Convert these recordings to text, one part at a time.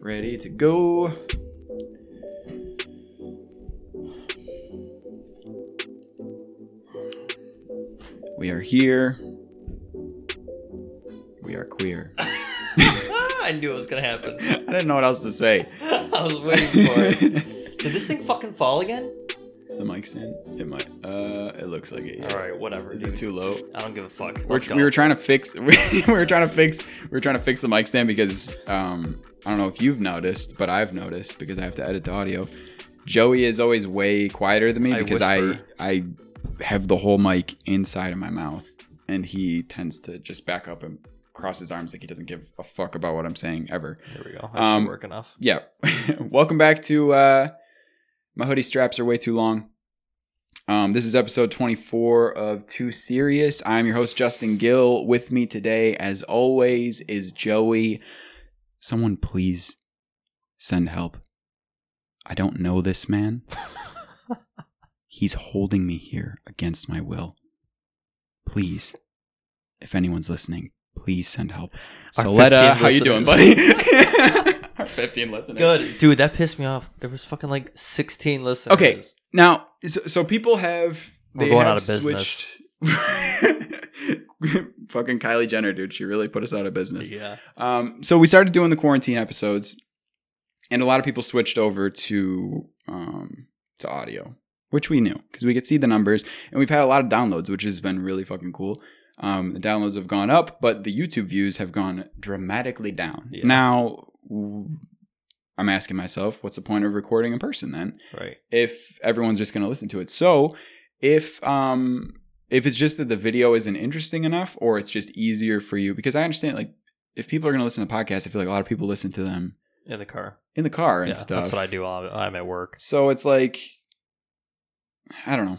Ready to go. We are here. We are queer. I knew it was gonna happen. I didn't know what else to say. I was waiting for it. Did this thing fucking fall again? The mic stand. It might. Uh, it looks like it. Yeah. All right, whatever. Is dude. it too low? I don't give a fuck. We're, we were trying to fix. We were trying to fix. We were trying to fix the mic stand because um, I don't know if you've noticed, but I've noticed because I have to edit the audio. Joey is always way quieter than me I because I whisper. I have the whole mic inside of my mouth, and he tends to just back up and cross his arms like he doesn't give a fuck about what I'm saying ever. There we go. That should Um, work enough. Yeah. Welcome back to uh my hoodie straps are way too long. Um, this is episode 24 of Too Serious. I'm your host, Justin Gill. With me today, as always, is Joey. Someone please send help. I don't know this man. He's holding me here against my will. Please, if anyone's listening, please send help. Soletta, 15 how you doing, buddy? Our 15 listeners. Good, dude. That pissed me off. There was fucking like 16 listeners. Okay, now so, so people have We're they going have out of business. switched. Fucking Kylie Jenner, dude. She really put us out of business. Yeah. Um, so we started doing the quarantine episodes, and a lot of people switched over to um, to audio, which we knew because we could see the numbers, and we've had a lot of downloads, which has been really fucking cool. Um, the downloads have gone up, but the YouTube views have gone dramatically down. Yeah. Now, I'm asking myself, what's the point of recording in person then? Right. if everyone's just going to listen to it. So if um if it's just that the video isn't interesting enough or it's just easier for you because I understand like if people are going to listen to podcasts, I feel like a lot of people listen to them In the car. in the car and yeah, stuff. that's what I do while I'm at work. So it's like I don't know.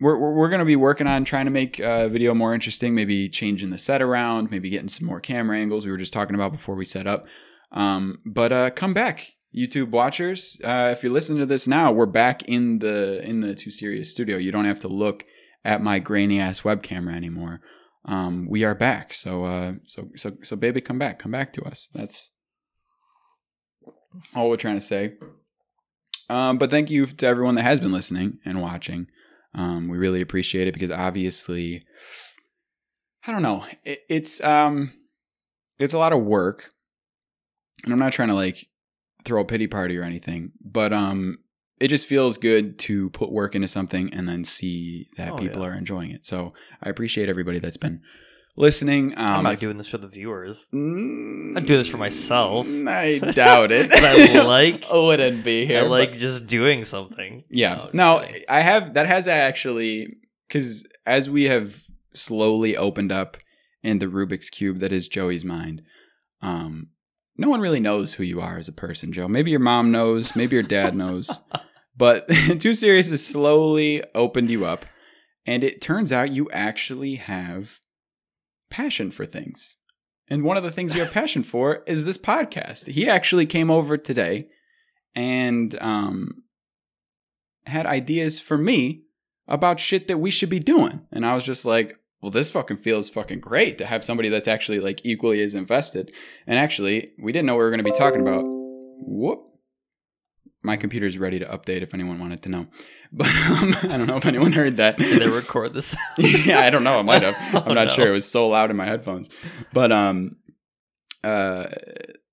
We're we're, we're going to be working on trying to make uh, video more interesting, maybe changing the set around, maybe getting some more camera angles we were just talking about before we set up. Um, but uh, come back, YouTube watchers. Uh, if you're listening to this now, we're back in the in the Too Serious studio. You don't have to look at my grainy ass web camera anymore. Um, we are back. So uh, so so so baby, come back, come back to us. That's all we're trying to say. Um, but thank you to everyone that has been listening and watching. Um, we really appreciate it because obviously, I don't know, it, it's um, it's a lot of work, and I'm not trying to like throw a pity party or anything, but um, it just feels good to put work into something and then see that Oh, people yeah. are enjoying it. So I appreciate everybody that's been listening. Um, I'm not if- doing this for the viewers. Mm, I do this for myself. I doubt it. I like- I wouldn't be here. I but- like just doing something. yeah. I'm No, kidding. I have that has actually because as we have slowly opened up in the Rubik's cube that is Joey's mind, um, no one really knows who you are as a person, Joe. Maybe your mom knows, maybe your dad knows, but Too Serious has slowly opened you up, and it turns out you actually have passion for things. And one of the things you have passion for is this podcast. He actually came over today and um, had ideas for me about shit that we should be doing. And I was just like, well, this fucking feels fucking great to have somebody that's actually like equally as invested. And actually, we didn't know we were going to be talking about. Whoop. My computer's ready to update if anyone wanted to know. But um, I don't know if anyone heard that. Did they record this? yeah, I don't know. I might have. I'm Oh, not no. sure. It was so loud in my headphones. But um, uh,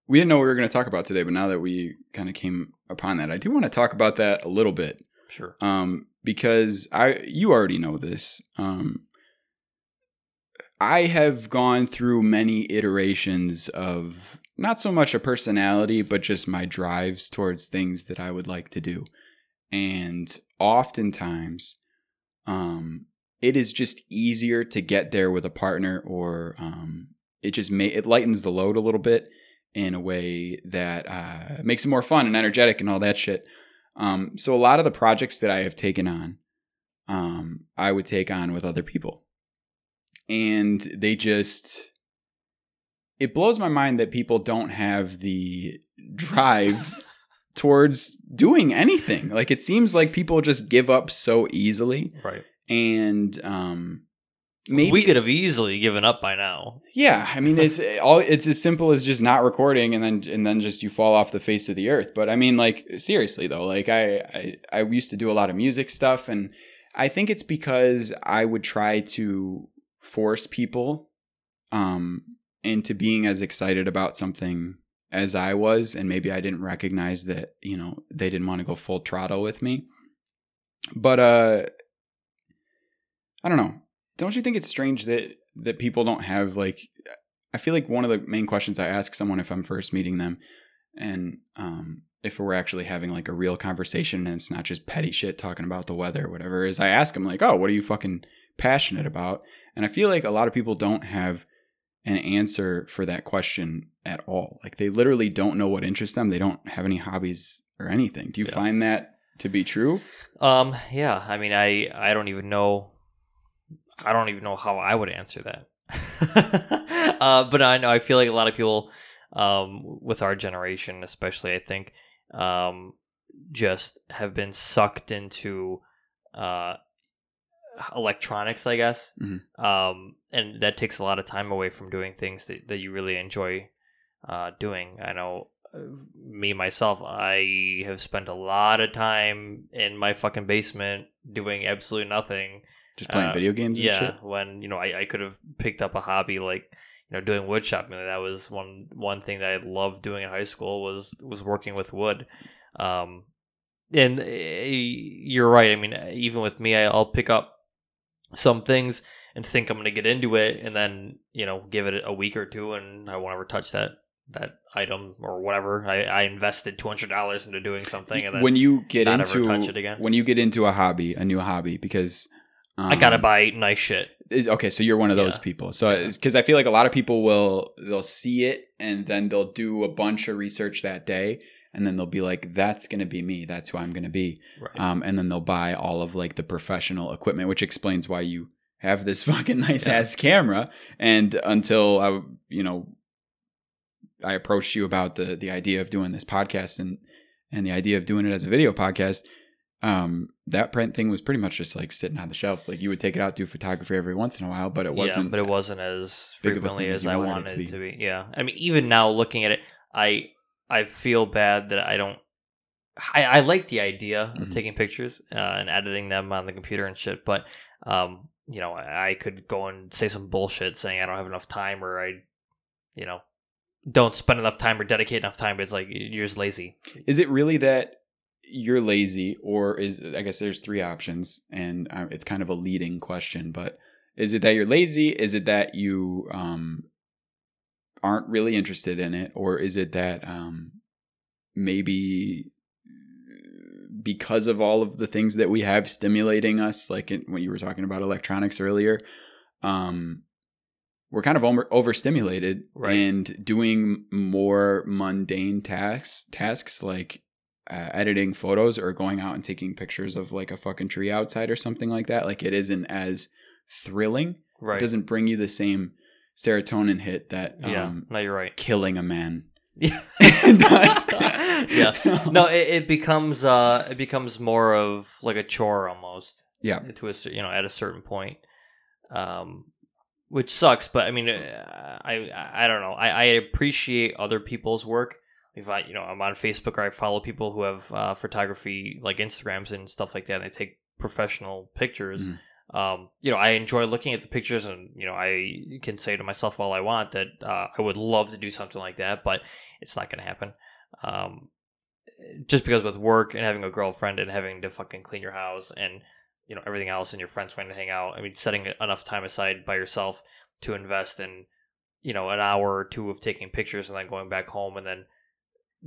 we didn't know what we were going to talk about today. But now that we kind of came upon that, I do want to talk about that a little bit. Sure. Um, because I, you already know this. Um, I have gone through many iterations of not so much a personality, but just my drives towards things that I would like to do. And oftentimes, um, it is just easier to get there with a partner, or um, it just may it lightens the load a little bit in a way that uh, makes it more fun and energetic and all that shit. Um, so a lot of the projects that I have taken on, um, I would take on with other people, and they just it blows my mind that people don't have the drive towards doing anything. Like it seems like people just give up so easily Right. and um maybe we could have easily given up by now. Yeah, I mean it's all it's as simple as just not recording and then and then just you fall off the face of the earth. But I mean like seriously though, like I I, I used to do a lot of music stuff and I think it's because I would try to force people um into being as excited about something as I was and maybe I didn't recognize that, you know, they didn't want to go full throttle with me. But uh I don't know. Don't you think it's strange that that people don't have like I feel like one of the main questions I ask someone if I'm first meeting them and um if we're actually having like a real conversation and it's not just petty shit talking about the weather or whatever is I ask them like, "Oh, what are you fucking passionate about?" And I feel like a lot of people don't have an answer for that question at all. Like they literally don't know what interests them. They don't have any hobbies or anything. Do you Yeah. find that to be true? Um, yeah, I mean, I I don't even know, I don't even know how I would answer that. uh, but I know I feel like a lot of people, um, with our generation, especially, I think, um, just have been sucked into, uh, electronics, I guess. Mhm. Um, and that takes a lot of time away from doing things that, that you really enjoy, uh, doing. I know uh, me myself, I have spent a lot of time in my fucking basement doing absolutely nothing. Just playing Uh, video games and Yeah, shit? when you know I, I could have picked up a hobby like you know doing wood shopping. That was one one thing that I loved doing in high school was was working with wood. Um, and uh, you're right. I mean, even with me, I, I'll pick up some things and think I'm going to get into it, and then you know give it a week or two, and I won't ever touch that that item or whatever. I, I invested two hundred dollars into doing something, and then when you get into touch it again. when you get into a hobby, a new hobby, because um, I gotta buy nice shit. is okay so you're one of those Yeah. people so because i feel like a lot of people will they'll see it and then they'll do a bunch of research that day and then they'll be like that's going to be me that's who i'm going to be Right. um, and then they'll buy all of like the professional equipment which explains why you have this fucking nice Yeah. ass camera and until i you know i approached you about the the idea of doing this podcast and and the idea of doing it as a video podcast um that print thing was pretty much just like sitting on the shelf like you would take it out do photography every once in a while but it wasn't yeah, but it wasn't as big of a frequently as as I wanted it to it to be. Yeah, I mean, even now looking at it, I I feel bad that I don't. I, I like the idea of Mhm. taking pictures uh, and editing them on the computer and shit, but um, you know, I, could go and say some bullshit saying I don't have enough time or I, you know, don't spend enough time or dedicate enough time. But it's like you're just lazy. is it really that you're lazy or is i guess there's three options and um, it's kind of a leading question but is it that you're lazy is it that you um aren't really interested in it or is it that um maybe because of all of the things that we have stimulating us like in, when you were talking about electronics earlier um we're kind of over, overstimulated Right. and doing more mundane tasks tasks like uh, editing photos or going out and taking pictures of like a fucking tree outside or something like that like it isn't as thrilling Right. it doesn't bring you the same serotonin hit that yeah. um, no, you're right. killing a man Yeah. yeah. No, it, it becomes uh it becomes more of like a chore almost. Yeah. To a you know at a certain point, um, which sucks. But I mean, uh, I I don't know. I, I appreciate other people's work. If I you know I'm on Facebook or I follow people who have uh, photography like Instagrams and stuff like that, and they take professional pictures. Mhm. Um, you know, I enjoy looking at the pictures, and you know, I can say to myself all I want that uh, I would love to do something like that, but it's not going to happen. Um, just because with work and having a girlfriend and having to fucking clean your house and you know everything else and your friends wanting to hang out. I mean, setting enough time aside by yourself to invest in you know an hour or two of taking pictures and then going back home and then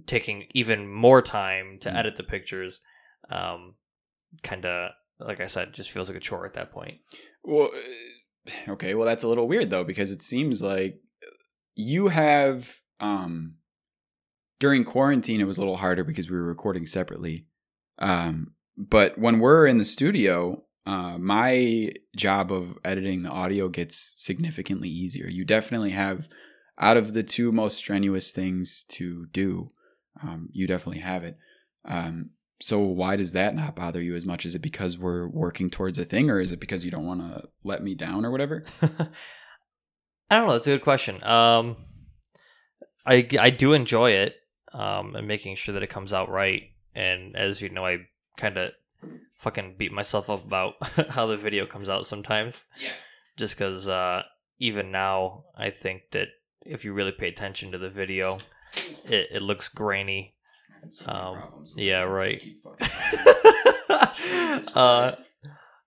taking even more time to Mm. edit the pictures. Um, kind of like I said, just feels like a chore at that point. Well, uh, okay. Well, that's a little weird though, because it seems like you have um during quarantine it was a little harder because we were recording separately. Um, but when we're in the studio, uh, my job of editing the audio gets significantly easier. You definitely have out of the two most strenuous things to do. Um, you definitely have it. Um, so why does that not bother you as much? Is it because we're working towards a thing, or is it because you don't want to let me down or whatever? I don't know. That's a good question. Um, I I do enjoy it. Um, and making sure that it comes out right. And as you know, I kind of fucking beat myself up about how the video comes out sometimes. Yeah. Just because uh, even now, I think that if you really pay attention to the video, it, it looks grainy. Um, yeah, right. uh,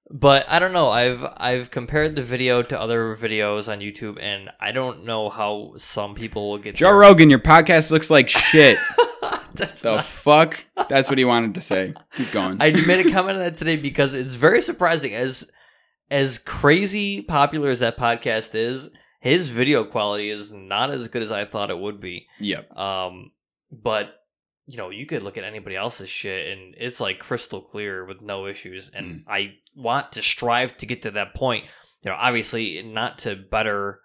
but I don't know. I've I've compared the video to other videos on YouTube, and I don't know how some people will get. Joe their- Rogan, your podcast looks like shit. That's the not- fuck? That's what he wanted to say. Keep going. I made a comment on that today because it's very surprising. As as crazy popular as that podcast is, his video quality is not as good as I thought it would be. yep. Um, but you know, you could look at anybody else's shit and it's like crystal clear with no issues. And I want to strive to get to that point. You know, obviously not to better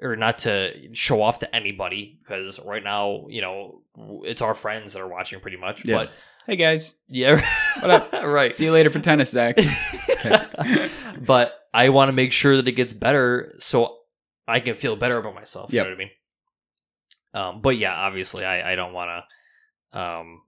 or not to show off to anybody because right now, you know, it's our friends that are watching pretty much. Yeah. But Hey guys, yeah, What up? right. see you later for tennis, Zach. but I want to make sure that it gets better so I can feel better about myself. You know what I mean? Um, but yeah, obviously, I, I don't want to, um,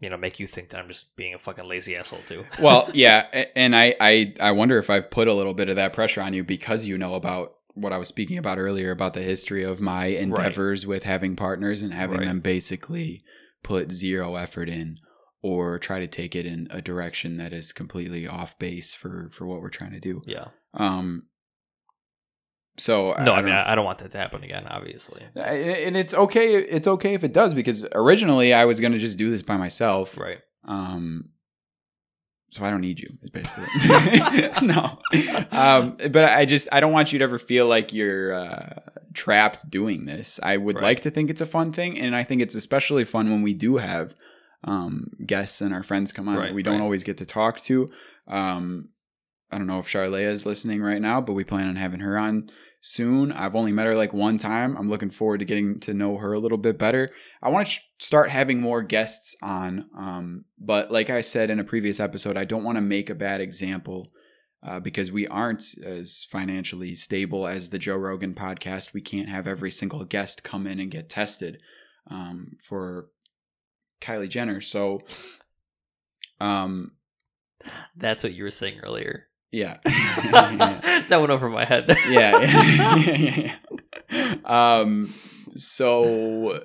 you know, make you think that I'm just being a fucking lazy asshole too. well, yeah, and I, I I wonder if I've put a little bit of that pressure on you because you know about what I was speaking about earlier about the history of my endeavors with having partners and having Right. them basically put zero effort in or try to take it in a direction that is completely off base for for what we're trying to do. yeah. Um so No, I, don't mean. I, I don't want that to happen again. Obviously. And it's okay it's okay if it does because originally I was going to just do this by myself. Right. Um, so I don't need you. Is basically no. Um, but I just I don't want you to ever feel like you're uh, trapped doing this. I would Right. like to think it's a fun thing, and I think it's especially fun when we do have um, guests and our friends come on that Right, we don't right. always get to talk to. Um, I don't know if Charlea is listening right now, but we plan on having her on soon. I've only met her like one time. I'm looking forward to getting to know her a little bit better. I want to start having more guests on. Um, but like I said in a previous episode, I don't want to make a bad example uh, because we aren't as financially stable as the Joe Rogan podcast. We can't have every single guest come in and get tested um, for Kylie Jenner. So, um, That's what you were saying earlier. Yeah. that went over my head. yeah, yeah, yeah, yeah. Um, so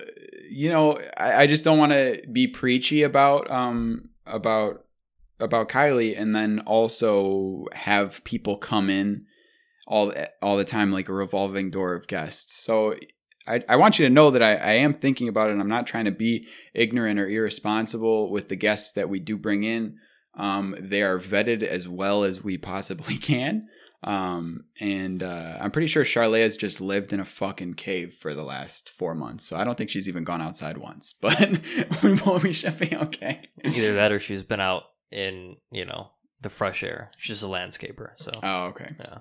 you know, I, I just don't want to be preachy about um about about Kylie, and then also have people come in all all the time like a revolving door of guests. So. I, I want you to know that I, I am thinking about it and I'm not trying to be ignorant or irresponsible with the guests that we do bring in. Um, they are vetted as well as we possibly can. Um, and uh, I'm pretty sure Charlea's just lived in a fucking cave for the last four months. So I don't think she's even gone outside once. But we, we should be okay. Either that or she's been out in, you know, the fresh air. She's a landscaper. So, Oh, okay. yeah.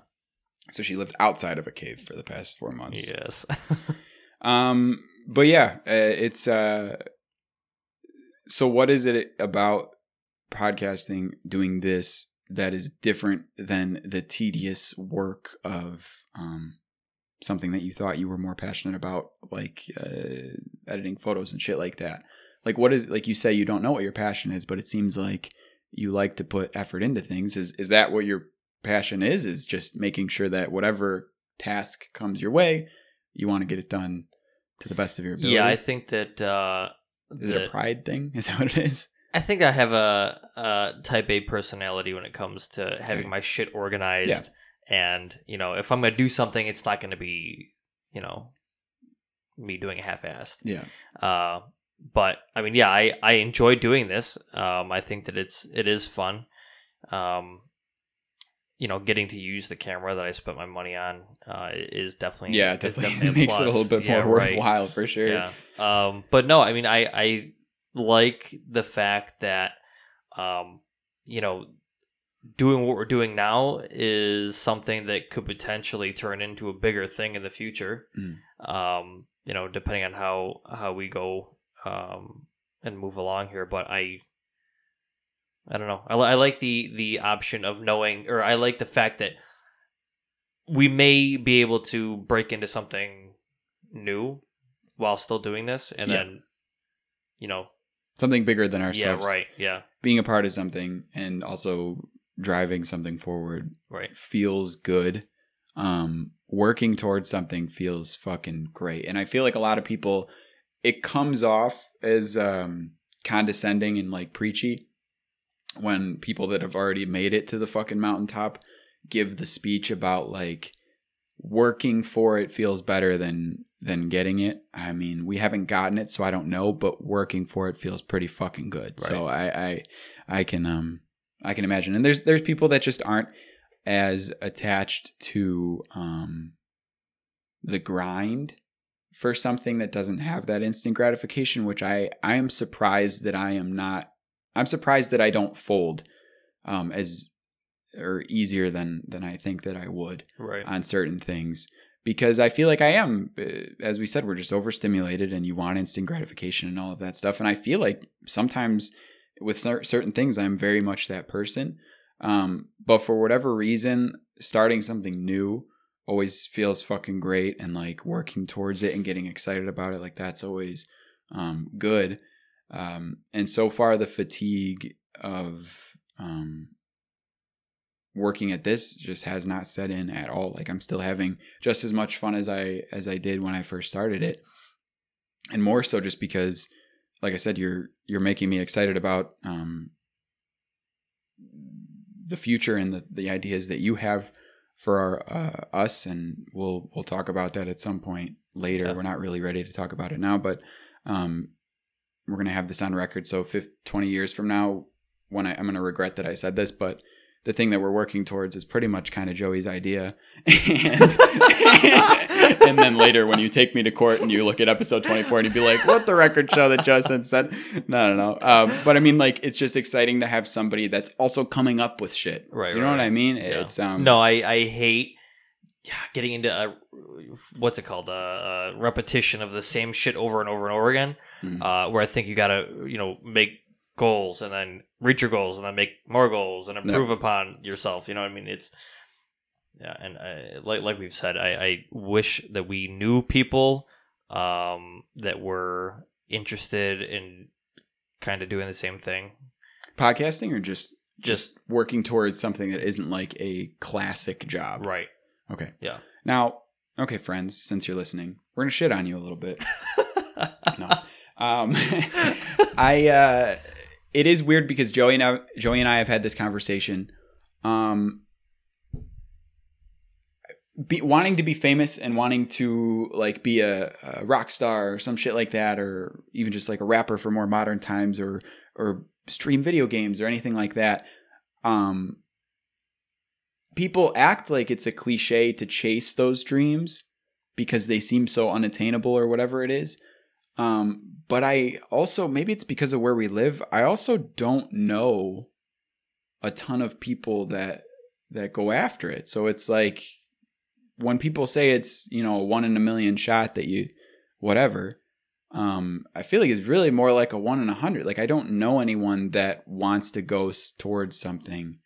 So she lived outside of a cave for the past four months. Yes. Um, but yeah, uh, it's uh, so what is it about podcasting doing this that is different than the tedious work of um something that you thought you were more passionate about, like uh, editing photos and shit like that? Like, what is like you say you don't know what your passion is, but it seems like you like to put effort into things. Is is that what your passion is? Is just making sure that whatever task comes your way, you want to get it done to the best of your ability. yeah, I think that. Uh, is it a pride thing? Is that what it is? I think I have a, a type A personality when it comes to having my shit organized. Yeah. And, you know, if I'm going to do something, it's not going to be, you know, me doing it half assed. Yeah. Uh, but I mean, yeah, I, I enjoy doing this. Um, I think that it's it is fun. Um, you know, getting to use the camera that I spent my money on uh, is definitely Yeah, definitely, a makes it a little bit Yeah, more right. worthwhile for sure. Yeah. Um, but no, I mean, I I like the fact that um, you know, doing what we're doing now is something that could potentially turn into a bigger thing in the future. Mm. Um, you know, depending on how how we go um and move along here. But I I don't know. I, I like the the option of knowing, or I like the fact that we may be able to break into something new while still doing this, and Yeah. then you know, Something bigger than ourselves. yeah, right, yeah, Being a part of something and also driving something forward right, feels good. Um, working towards something feels fucking great. And I feel like a lot of people, it comes off as um, condescending and like preachy when people that have already made it to the fucking mountaintop give the speech about like working for it feels better than than getting it. I mean, we haven't gotten it, so I don't know, but working for it feels pretty fucking good. So I, I I can um I can imagine. And there's there's people that just aren't as attached to um the grind for something that doesn't have that instant gratification, which I I am surprised that I am not I'm surprised that I don't fold um as or easier than than I think that I would right, on certain things because I feel like I am, uh, as we said, we're just overstimulated and you want instant gratification and all of that stuff. And I feel like sometimes with certain things, I'm very much that person. Um, but for whatever reason, starting something new always feels fucking great and like working towards it and getting excited about it. Like that's always um, good. Um, and so far, the fatigue of um, working at this just has not set in at all. Like I'm still having just as much fun as I as I did when I first started it. And more so just because like I said you're you're making me excited about um the future and the the ideas that you have for our, uh, us and we'll we'll talk about that at some point later. Yeah. We're not really ready to talk about it now, but um we're going to have this on record so 50, 20 years from now when I, I'm going to regret that I said this, but the thing that we're working towards is pretty much kind of Joey's idea. And, and then later, when you take me to court and you look at episode 24 and you'd be like, what the record show that Justin said? No, no, no. Um, but I mean, like, it's just exciting to have somebody that's also coming up with shit. Right, You know right, what I mean? Yeah. It's, um, no, I I hate getting into a what's it called a, a repetition of the same shit over and over and over again. Mhm. Uh, where I think you gotta you know make goals and then reach your goals and then make more goals and improve upon yourself. You know what I mean? It's yeah, and I, like like we've said, I, I wish that we knew people um, that were interested in kind of doing the same thing. podcasting or just, Just working towards something that isn't like a classic job. right. Okay. Yeah. Now, okay, friends, since you're listening, we're going to shit on you a little bit. no. Um, I uh, it is weird because Joey and I, Joey and I have had this conversation. Um, be, wanting to be famous and wanting to like be a, a rock star or some shit like that, or even just like a rapper for more modern times, or or stream video games or anything like that. Um, people act like it's a cliche to chase those dreams because they seem so unattainable or whatever it is. Um, but I also maybe it's because of where we live. I also don't know a ton of people that that go after it. So it's like when people say it's you know a one in a million shot that you whatever. Um, I feel like it's really more like a one in a hundred. Like I don't know anyone that wants to go towards something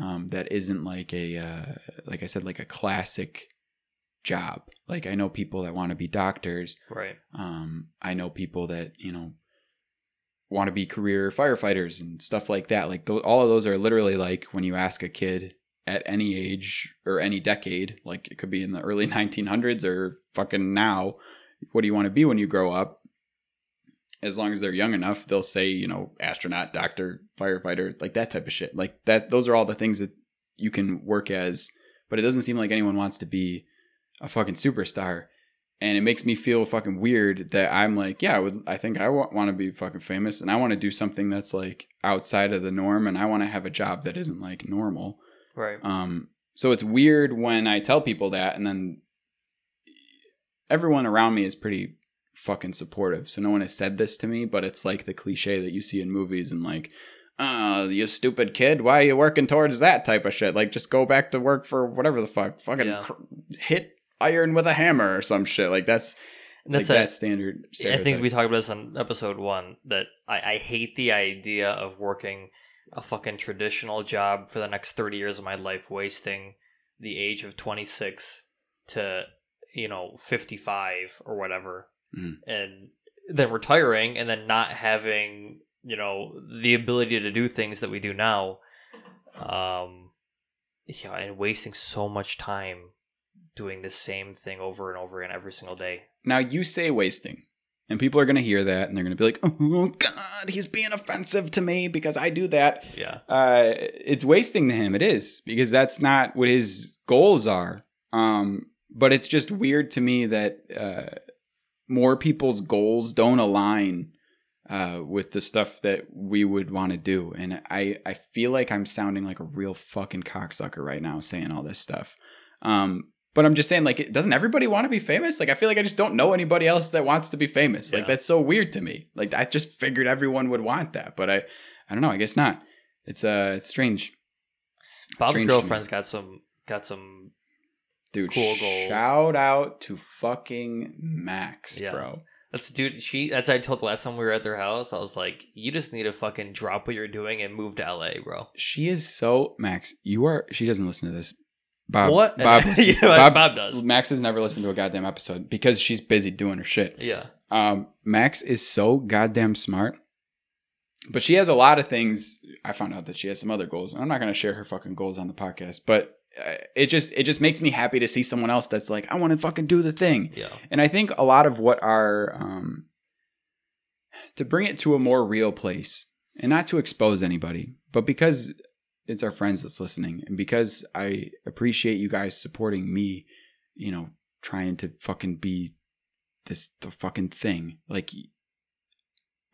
um, that isn't like a uh, like I said like a classic job. Like I know people that want to be doctors. right. Um, I know people that you know want to be career firefighters and stuff like that. Like th- all of those are literally like when you ask a kid at any age or any decade, like it could be in the early 1900s or fucking now. What do you want to be when you grow up? As long as they're young enough, they'll say, you know, astronaut, doctor, firefighter, like that type of shit. Like that, those are all the things that you can work as. But it doesn't seem like anyone wants to be a fucking superstar and it makes me feel fucking weird that I'm like, yeah, I would. I think I want to be fucking famous, and I want to do something that's like outside of the norm, and I want to have a job that isn't like normal. Right. Um, so it's weird when I tell people that, and then everyone around me is pretty fucking supportive. So no one has said this to me, but it's like the cliche that you see in movies and like, oh, you stupid kid, why are you working towards that type of shit? Like, just go back to work for whatever the fuck, fucking Yeah. cr- hit iron with a hammer or some shit. Like that's that's like a- that standard. I think we talked about this on episode one that I, I hate the idea of working a fucking traditional job for the next 30 years of my life wasting the age of 26 to you know 55 or whatever Mhm. and then retiring and then not having you know the ability to do things that we do now um yeah and wasting so much time doing the same thing over and over again every single day Now you say wasting, and people are going to hear that and they're going to be like, "Oh God, he's being offensive to me because I do that." yeah Uh, it's wasting to him. It is because that's not what his goals are. Um, but it's just weird to me that uh, more people's goals don't align uh, with the stuff that we would want to do. And I, I feel like I'm sounding like a real fucking cocksucker right now saying all this stuff. Um, but I'm just saying, like, doesn't everybody want to be famous? Like, I feel like I just don't know anybody else that wants to be famous. Like, that's so weird to me. Like, I just figured everyone would want that, but I, I don't know. I guess not. It's uh, it's strange, bob's Strange girlfriend's got some got some dude. Cool goals. Shout out to fucking Max, Yeah. bro. That's dude. She. That's I told the last time we were at their house. I was like, you just need to fucking drop what you're doing and move to LA, bro. She is so Max. You are. She doesn't listen to this. Bob. what? Bob, listens- yeah, Bob, Bob, does. Max has never listened to a goddamn episode because she's busy doing her shit. Yeah. Um, Max is so goddamn smart, but she has a lot of things. I found out that she has some other goals, and I'm not going to share her fucking goals on the podcast. But uh, it just it just makes me happy to see someone else that's like, I want to fucking do the thing. Yeah. And I think a lot of what our um, to bring it to a more real place, and not to expose anybody, but because it's our friends that's listening, and because I appreciate you guys supporting me, you know, trying to fucking be this the fucking thing. Like,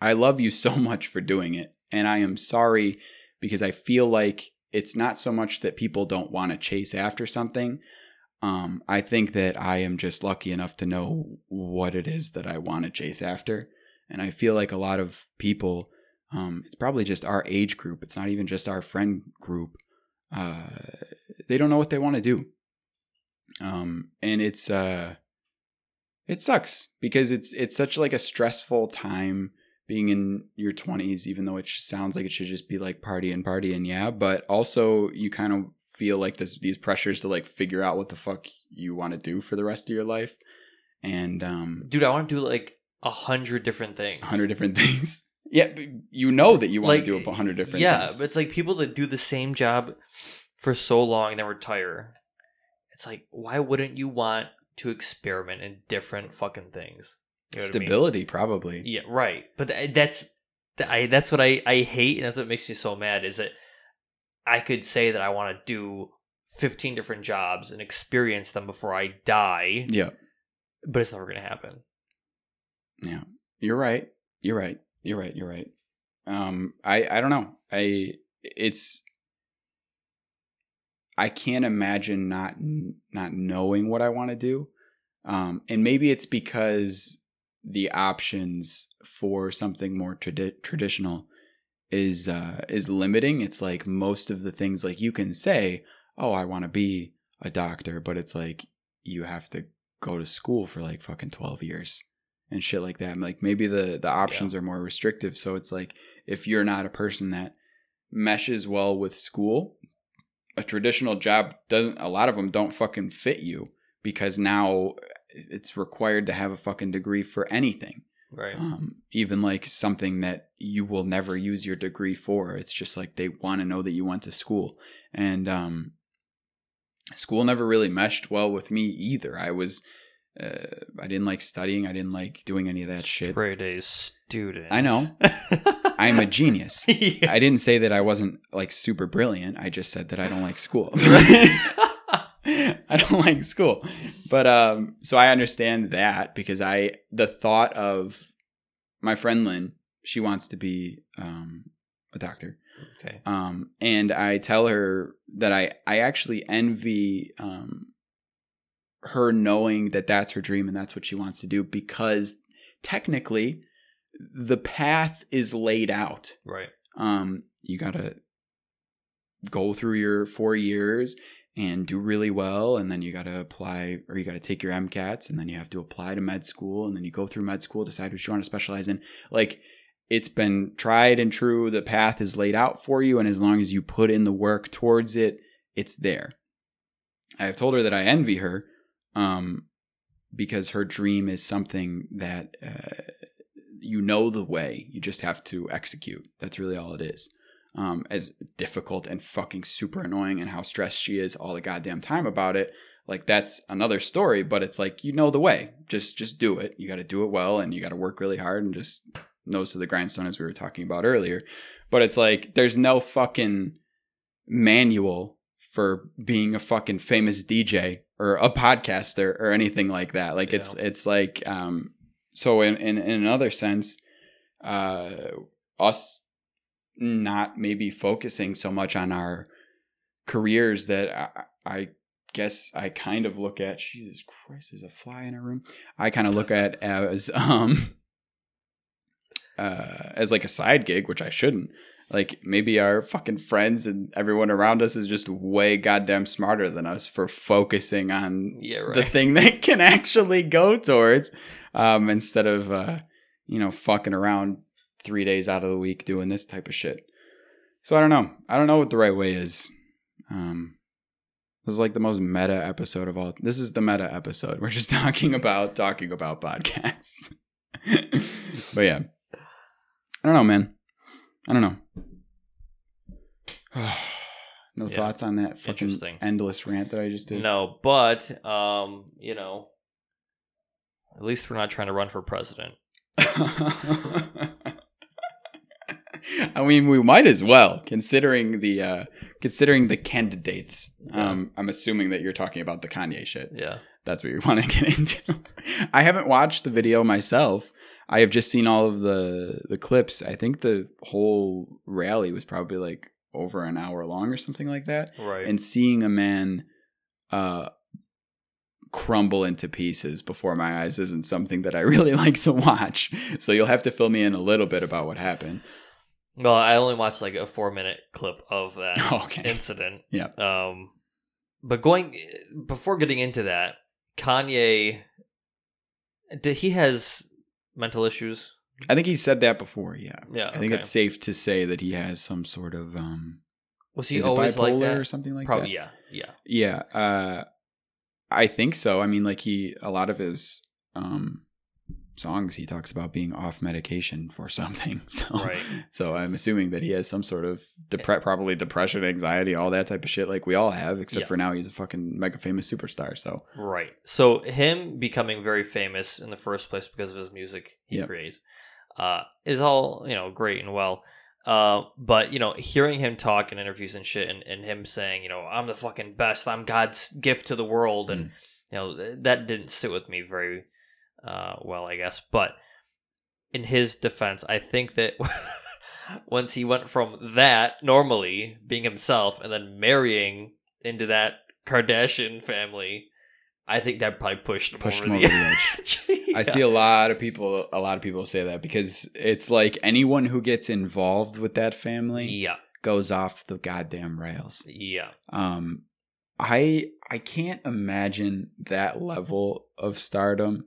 I love you so much for doing it, and I am sorry because I feel like it's not so much that people don't want to chase after something. Um, I think that I am just lucky enough to know what it is that I want to chase after. And I feel like a lot of people, um, it's probably just our age group. It's not even just our friend group. Uh, they don't know what they want to do. Um, and it's, uh, it sucks because it's, it's such like a stressful time being in your 20s, even though it sounds like it should just be like party and party and yeah, but also you kind of feel like this these pressures to like figure out what the fuck you want to do for the rest of your life and um Dude, I want to do like a hundred different things. a hundred different things yeah but you know that you want Like, to do a hundred different yeah, things but it's like people that do the same job for so long and then retire. It's like, why wouldn't you want to experiment in different fucking things? You know what I mean? stability probably Yeah, right. But that's I that's what I I hate, and that's what makes me so mad. Is that I could say that I want to do fifteen different jobs and experience them before I die, yeah but it's never gonna happen. yeah you're right you're right you're right you're right. Um i i don't know. I it's i can't imagine not not knowing what i want to do um and maybe it's because the options for something more tradi- traditional is uh is limiting. It's like most of the things like you can say oh i want to be a doctor but it's like you have to go to school for like fucking 12 years and shit like that like maybe the the options are more restrictive so it's like if you're not a person that meshes well with school a traditional job doesn't a lot of them don't fucking fit you because now it's required to have a fucking degree for anything Right. um, even like something that you will never use your degree for. It's just like they want to know that you went to school, and um, school never really meshed well with me either. I was, uh, I didn't like studying. I didn't like doing any of that shit. Straight A student. I know. I'm a genius. Yeah. I didn't say that I wasn't like super brilliant. I just said that I don't like school. I don't like school. But um so I understand that because I the thought of my friend Lynn, she wants to be um a doctor. okay. Um and I tell her that I I actually envy um her knowing that that's her dream and that's what she wants to do because technically the path is laid out Right. um, you got to go through your four years and do really well and then you got to apply or you got to take your MCATs and then you have to apply to med school and then you go through med school decide what you want to specialize in like it's been tried and true. The path is laid out for you, and as long as you put in the work towards it, it's there. I have told her that I envy her, um, because her dream is something that uh, you know the way. You just have to execute. That's really all it is. Um, as difficult and fucking super annoying, and how stressed she is all the goddamn time about it. Like that's another story, but it's like you know the way. Just just do it. You got to do it well, and you got to work really hard, and just nose to the grindstone as we were talking about earlier. But it's like there's no fucking manual for being a fucking famous DJ or a podcaster or anything like that. Like it's it's like um so in in, in another sense, uh us not maybe focusing so much on our careers that I, I guess I kind of look at Jesus Christ, there's a fly in our room. I kind of look at as um uh as like a side gig, which I shouldn't. Like maybe our fucking friends and everyone around us is just way goddamn smarter than us for focusing on Yeah, right. the thing that can actually go towards um instead of uh you know fucking around 3 days out of the week doing this type of shit. So I don't know. I don't know what the right way is. Um this is like the most meta episode of all. This is the meta episode. We're just talking about talking about podcasts. but yeah. I don't know, man. I don't know. no Yeah. thoughts on that fucking endless rant that I just did. No, but um, you know, at least we're not trying to run for president. I mean, we might as well, considering the uh considering the candidates. Um, I'm assuming that you're talking about the Kanye shit. Yeah. That's what you want to get into. I haven't watched the video myself. I have just seen all of the the clips. I think the whole rally was probably like over an hour long or something like that. Right. And seeing a man uh crumble into pieces before my eyes isn't something that I really like to watch. So you'll have to fill me in a little bit about what happened. well, I only watched like a four minute clip of that Okay. incident. Yeah. Um, but going before getting into that, Kanye, did he has mental issues? I think he said that before, yeah. Yeah. I think okay. it's safe to say that he has some sort of um was he always bipolar like that? or something like Probably. that. Yeah. Yeah. Yeah, uh, I think so. I mean, like he, a lot of his um, songs, he talks about being off medication for something. So, Right. so I'm assuming that he has some sort of depre- probably depression, anxiety, all that type of shit, like we all have. Except Yeah. for now, he's a fucking mega famous superstar. So, Right. So him becoming very famous in the first place because of his music he Yep. creates uh, is all you know great and well. Uh, but you know, hearing him talk in interviews and shit, and, and him saying, you know, I'm the fucking best, I'm God's gift to the world, and you know th- that didn't sit with me very uh, well, I guess. But in his defense, I think that once he went from that normally being himself and then marrying into that Kardashian family, I think that probably pushed him Pushed over him the over the edge. I see a lot of people, a lot of people say that because it's like anyone who gets involved with that family Yeah, goes off the goddamn rails. yeah, Um, I I can't imagine that level of stardom,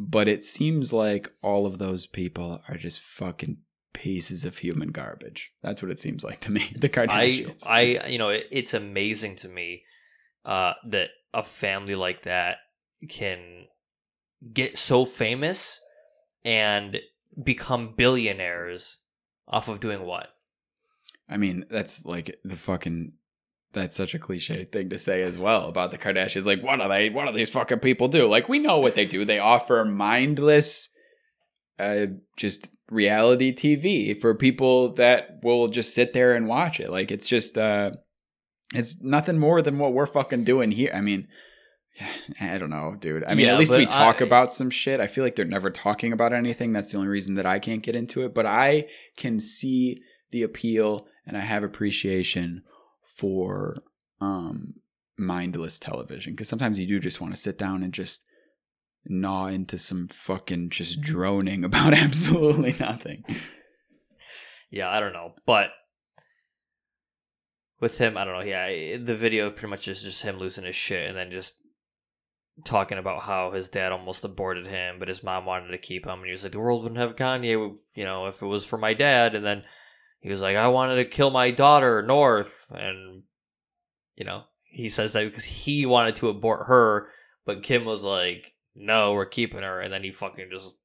but it seems like all of those people are just fucking pieces of human garbage. That's what it seems like to me. The I, Kardashians. I, you know, it, it's amazing to me uh, that a family like that can get so famous and become billionaires off of doing what? I mean, that's like the fucking. That's such a cliche thing to say as well about the Kardashians. Like, what are they? What do these fucking people do? Like, we know what they do. They offer mindless, uh, just reality TV for people that will just sit there and watch it. Like, it's just, uh, it's nothing more than what we're fucking doing here. I mean, I don't know, dude. I mean, Yeah, at least we talk I- about some shit. I feel like they're never talking about anything. That's the only reason that I can't get into it. But I can see the appeal and I have appreciation for um mindless television because sometimes you do just want to sit down and just gnaw into some fucking just droning about absolutely nothing. Yeah, I don't know, but with him, I don't know. Yeah, the video pretty much is just him losing his shit and then just talking about how his dad almost aborted him, but his mom wanted to keep him, and he was like, "The world wouldn't have Kanye, you know, if it was for my dad." And then he was like, "I wanted to kill my daughter, North," and you know, he says that because he wanted to abort her, but Kim was like, "No, we're keeping her," and then he fucking just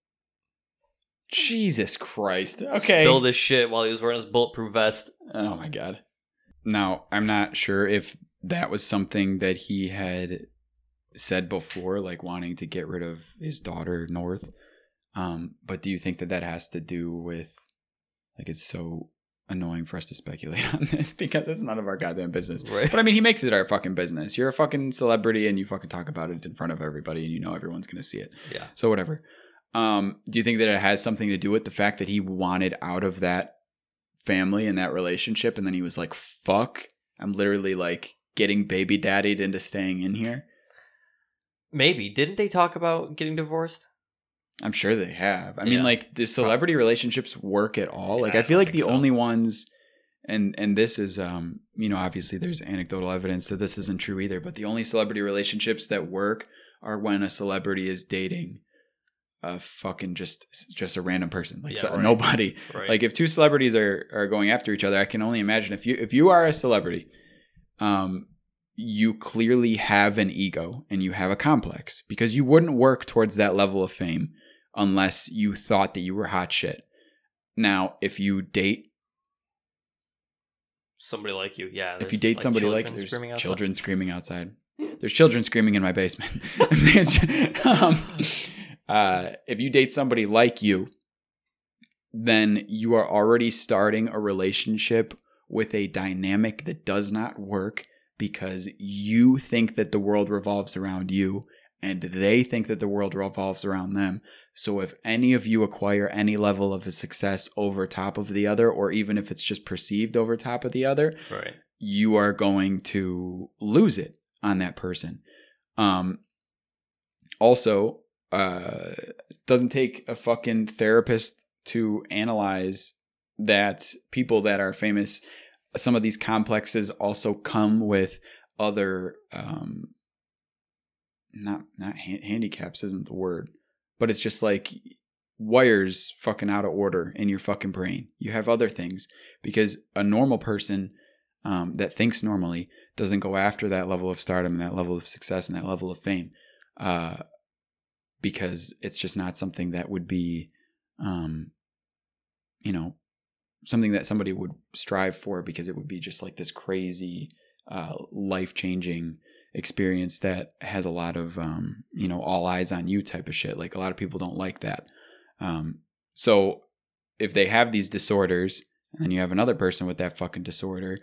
Jesus Christ. Okay. spilled his shit while he was wearing his bulletproof vest. Oh my god. Now, I'm not sure if that was something that he had said before, like wanting to get rid of his daughter North. Um, but do you think that that has to do with, like, it's so annoying for us to speculate on this because it's none of our goddamn business. Right. But I mean, he makes it our fucking business. You're a fucking celebrity and you fucking talk about it in front of everybody and you know everyone's going to see it. Yeah. So whatever. Um, do you think that it has something to do with the fact that he wanted out of that family and that relationship and then he was like, fuck, I'm literally like getting baby daddied into staying in here? Maybe. Didn't they talk about getting divorced? I'm sure they have. I mean, like, do celebrity relationships work at all? Like, Yeah, I I feel like the so. only ones, and and this is, um, you know, obviously there's anecdotal evidence that this isn't true either. But the only celebrity relationships that work are when a celebrity is dating a fucking just just a random person, like Yeah, so- right. nobody. Right. Like, if two celebrities are are going after each other, I can only imagine if you if you are a celebrity, um, you clearly have an ego and you have a complex because you wouldn't work towards that level of fame unless you thought that you were hot shit. Now, if you date somebody like you, yeah. if you date somebody like children there's screaming outside. children screaming outside. There's children screaming in my basement. Um, uh, if you date somebody like you, then you are already starting a relationship with a dynamic that does not work because you think that the world revolves around you and they think that the world revolves around them. So if any of you acquire any level of a success over top of the other, or even if it's just perceived over top of the other, Right. you are going to lose it on that person. Um, also, uh, it doesn't take a fucking therapist to analyze that people that are famous, some of these complexes also come with other, um, not not han- handicaps isn't the word, but it's just like wires fucking out of order in your fucking brain. You have other things because a normal person um, that thinks normally doesn't go after that level of stardom and that level of success and that level of fame uh, because it's just not something that would be um, you know something that somebody would strive for because it would be just like this crazy uh, life-changing experience that has a lot of um, you know all eyes on you type of shit. Like a lot of people don't like that. Um, so if they have these disorders and then you have another person with that fucking disorder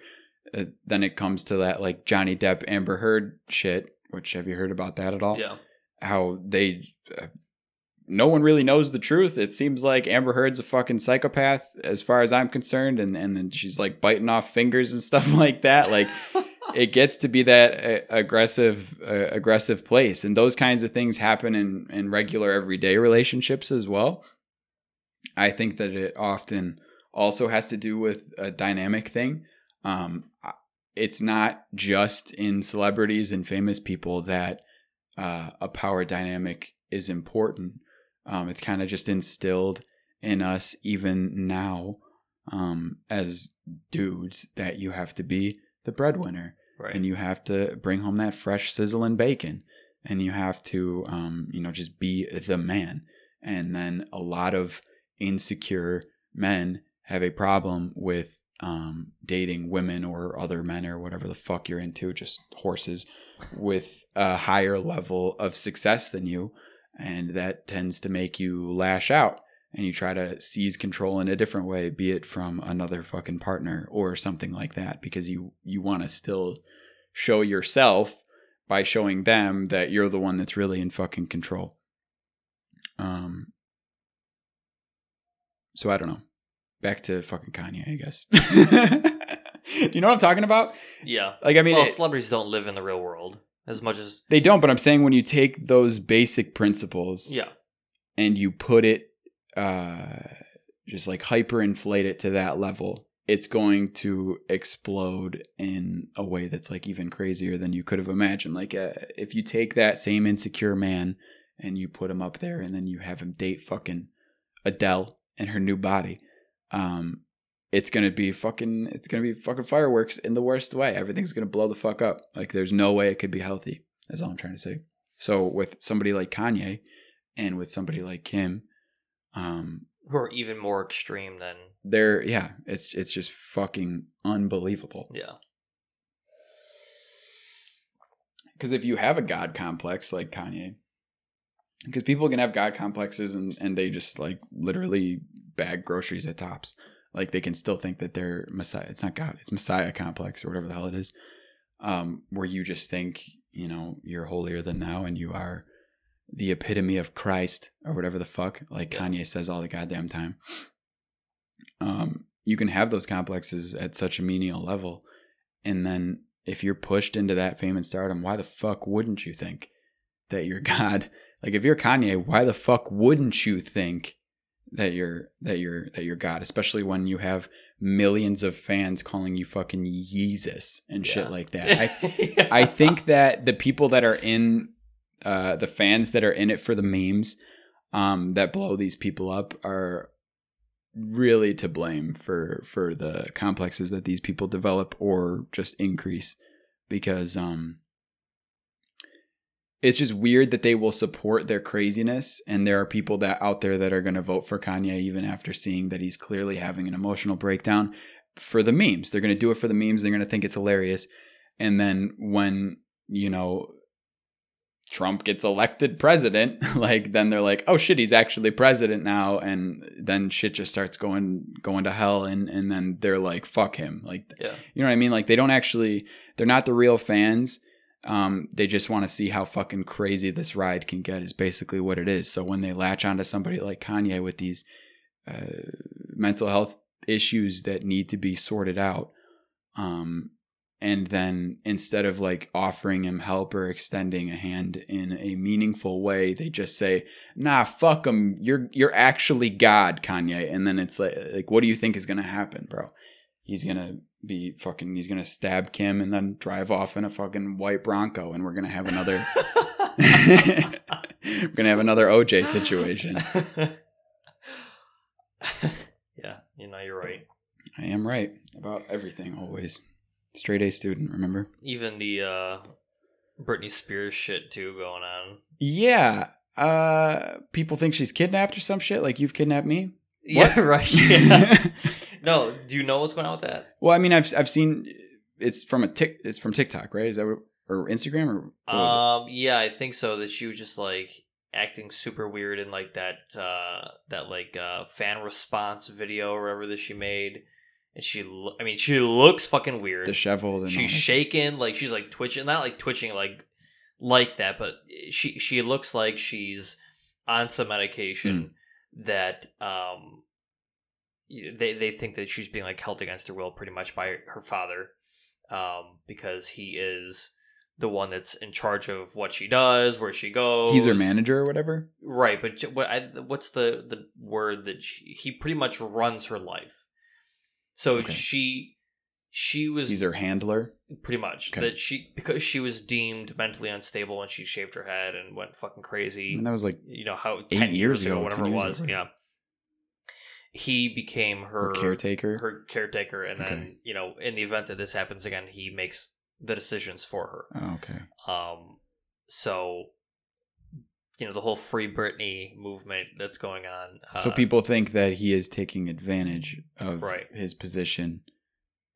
uh, then it comes to that like Johnny Depp Amber Heard shit. Which have you heard about that at all? Yeah. how they uh, no one really knows the truth. It seems like Amber Heard's a fucking psychopath as far as I'm concerned. And and then she's like biting off fingers and stuff like that. Like it gets to be that uh, aggressive uh, aggressive place. And those kinds of things happen in in regular everyday relationships as well. I think that it often also has to do with a dynamic thing. Um it's not just in celebrities and famous people that uh, a power dynamic is important. Um it's kind of just instilled in us even now um as dudes that you have to be the breadwinner Right. and you have to bring home that fresh sizzling bacon. And you have to um, you know just be the man. And then a lot of insecure men have a problem with um, dating women or other men or whatever the fuck you're into just horses with a higher level of success than you. And that tends to make you lash out and you try to seize control in a different way be it from another fucking partner or something like that because you you want to still show yourself by showing them that you're the one that's really in fucking control um so i don't know back to fucking kanye i guess do you know what i'm talking about yeah. like i mean well, it- celebrities don't live in the real world as much as they don't but i'm saying when you take those basic principles yeah. and you put it uh just like hyperinflate it to that level it's going to explode in a way that's like even crazier than you could have imagined. Like uh, if you take that same insecure man and you put him up there, and then you have him date fucking Adele and her new body, um, it's gonna be fucking it's gonna be fucking fireworks in the worst way. Everything's gonna blow the fuck up. Like there's no way it could be healthy. That's all I'm trying to say. So with somebody like Kanye and with somebody like Kim, um, Who are even more extreme than they're yeah, it's it's just fucking unbelievable. yeah. Because if you have a god complex like Kanye, because people can have god complexes and and they just like literally bag groceries at Tops. Like they can still think that they're Messiah. It's not God. It's Messiah complex or whatever the hell it is. Um, where you just think you know you're holier than thou and you are the epitome of Christ or whatever the fuck. Like Yeah. Kanye says all the goddamn time. Um, you can have those complexes at such a menial level, and then if you're pushed into that fame and stardom, why the fuck wouldn't you think that you're God? Like if you're Kanye, why the fuck wouldn't you think that you're that you're that you're God? Especially when you have millions of fans calling you fucking Jesus and Yeah. shit like that. I I think that the people that are in uh, the fans that are in it for the memes um, that blow these people up are really to blame for for the complexes that these people develop or just increase because um it's just weird that they will support their craziness and there are people that out there that are going to vote for Kanye even after seeing that he's clearly having an emotional breakdown for the memes. They're going to do it for the memes. They're going to think it's hilarious. And then when you know Trump gets elected president, like then they're like, oh shit, he's actually president now, and then shit just starts going going to hell, and and then they're like, fuck him, like yeah. you know what I mean? Like they don't actually, they're not the real fans. Um, they just want to see how fucking crazy this ride can get. Is basically what it is. So when they latch onto somebody like Kanye with these uh, mental health issues that need to be sorted out, um, and then instead of like offering him help or extending a hand in a meaningful way, they just say, "Nah, fuck him. You're you're actually God, Kanye." And then it's like, like, what do you think is gonna happen, bro? He's gonna be fucking. He's gonna stab Kim and then drive off in a fucking white Bronco, and we're gonna have another. we're gonna have another OJ situation. yeah, you know, you're right. I am right about everything always. Straight A student, remember? Even the uh Britney Spears shit too going on. Yeah. Uh people think she's kidnapped or some shit, like you've kidnapped me. Yeah, right. Yeah. no, do you know what's going on with that? well, I mean I've I've seen it's from a tick it's from TikTok, right? Is that what, or Instagram or what Um, yeah, I think so. That she was just like acting super weird in like that uh that like uh fan response video or whatever that she made, and she, lo- I mean, she looks fucking weird. disheveled and she's that shaking, like she's like twitching, not like twitching like like that, but she she looks like she's on some medication Hmm. that um they they think that she's being like held against her will pretty much by her father um because he is the one that's in charge of what she does, where she goes. He's her manager or whatever. right? But what I, what's the the word that she, he pretty much runs her life? So Okay. she she was He's her handler. pretty much Okay. that she because she was deemed mentally unstable and she shaved her head and went fucking crazy. And that was like you know how Eight ten years years ago, ago, whatever it was. ago. Yeah, he became her, her caretaker. her caretaker, and then you know in the event that this happens again, he makes the decisions for her. oh, okay. Um, so you know the whole free Britney movement that's going on. Uh, so people think that he is taking advantage of Right. his position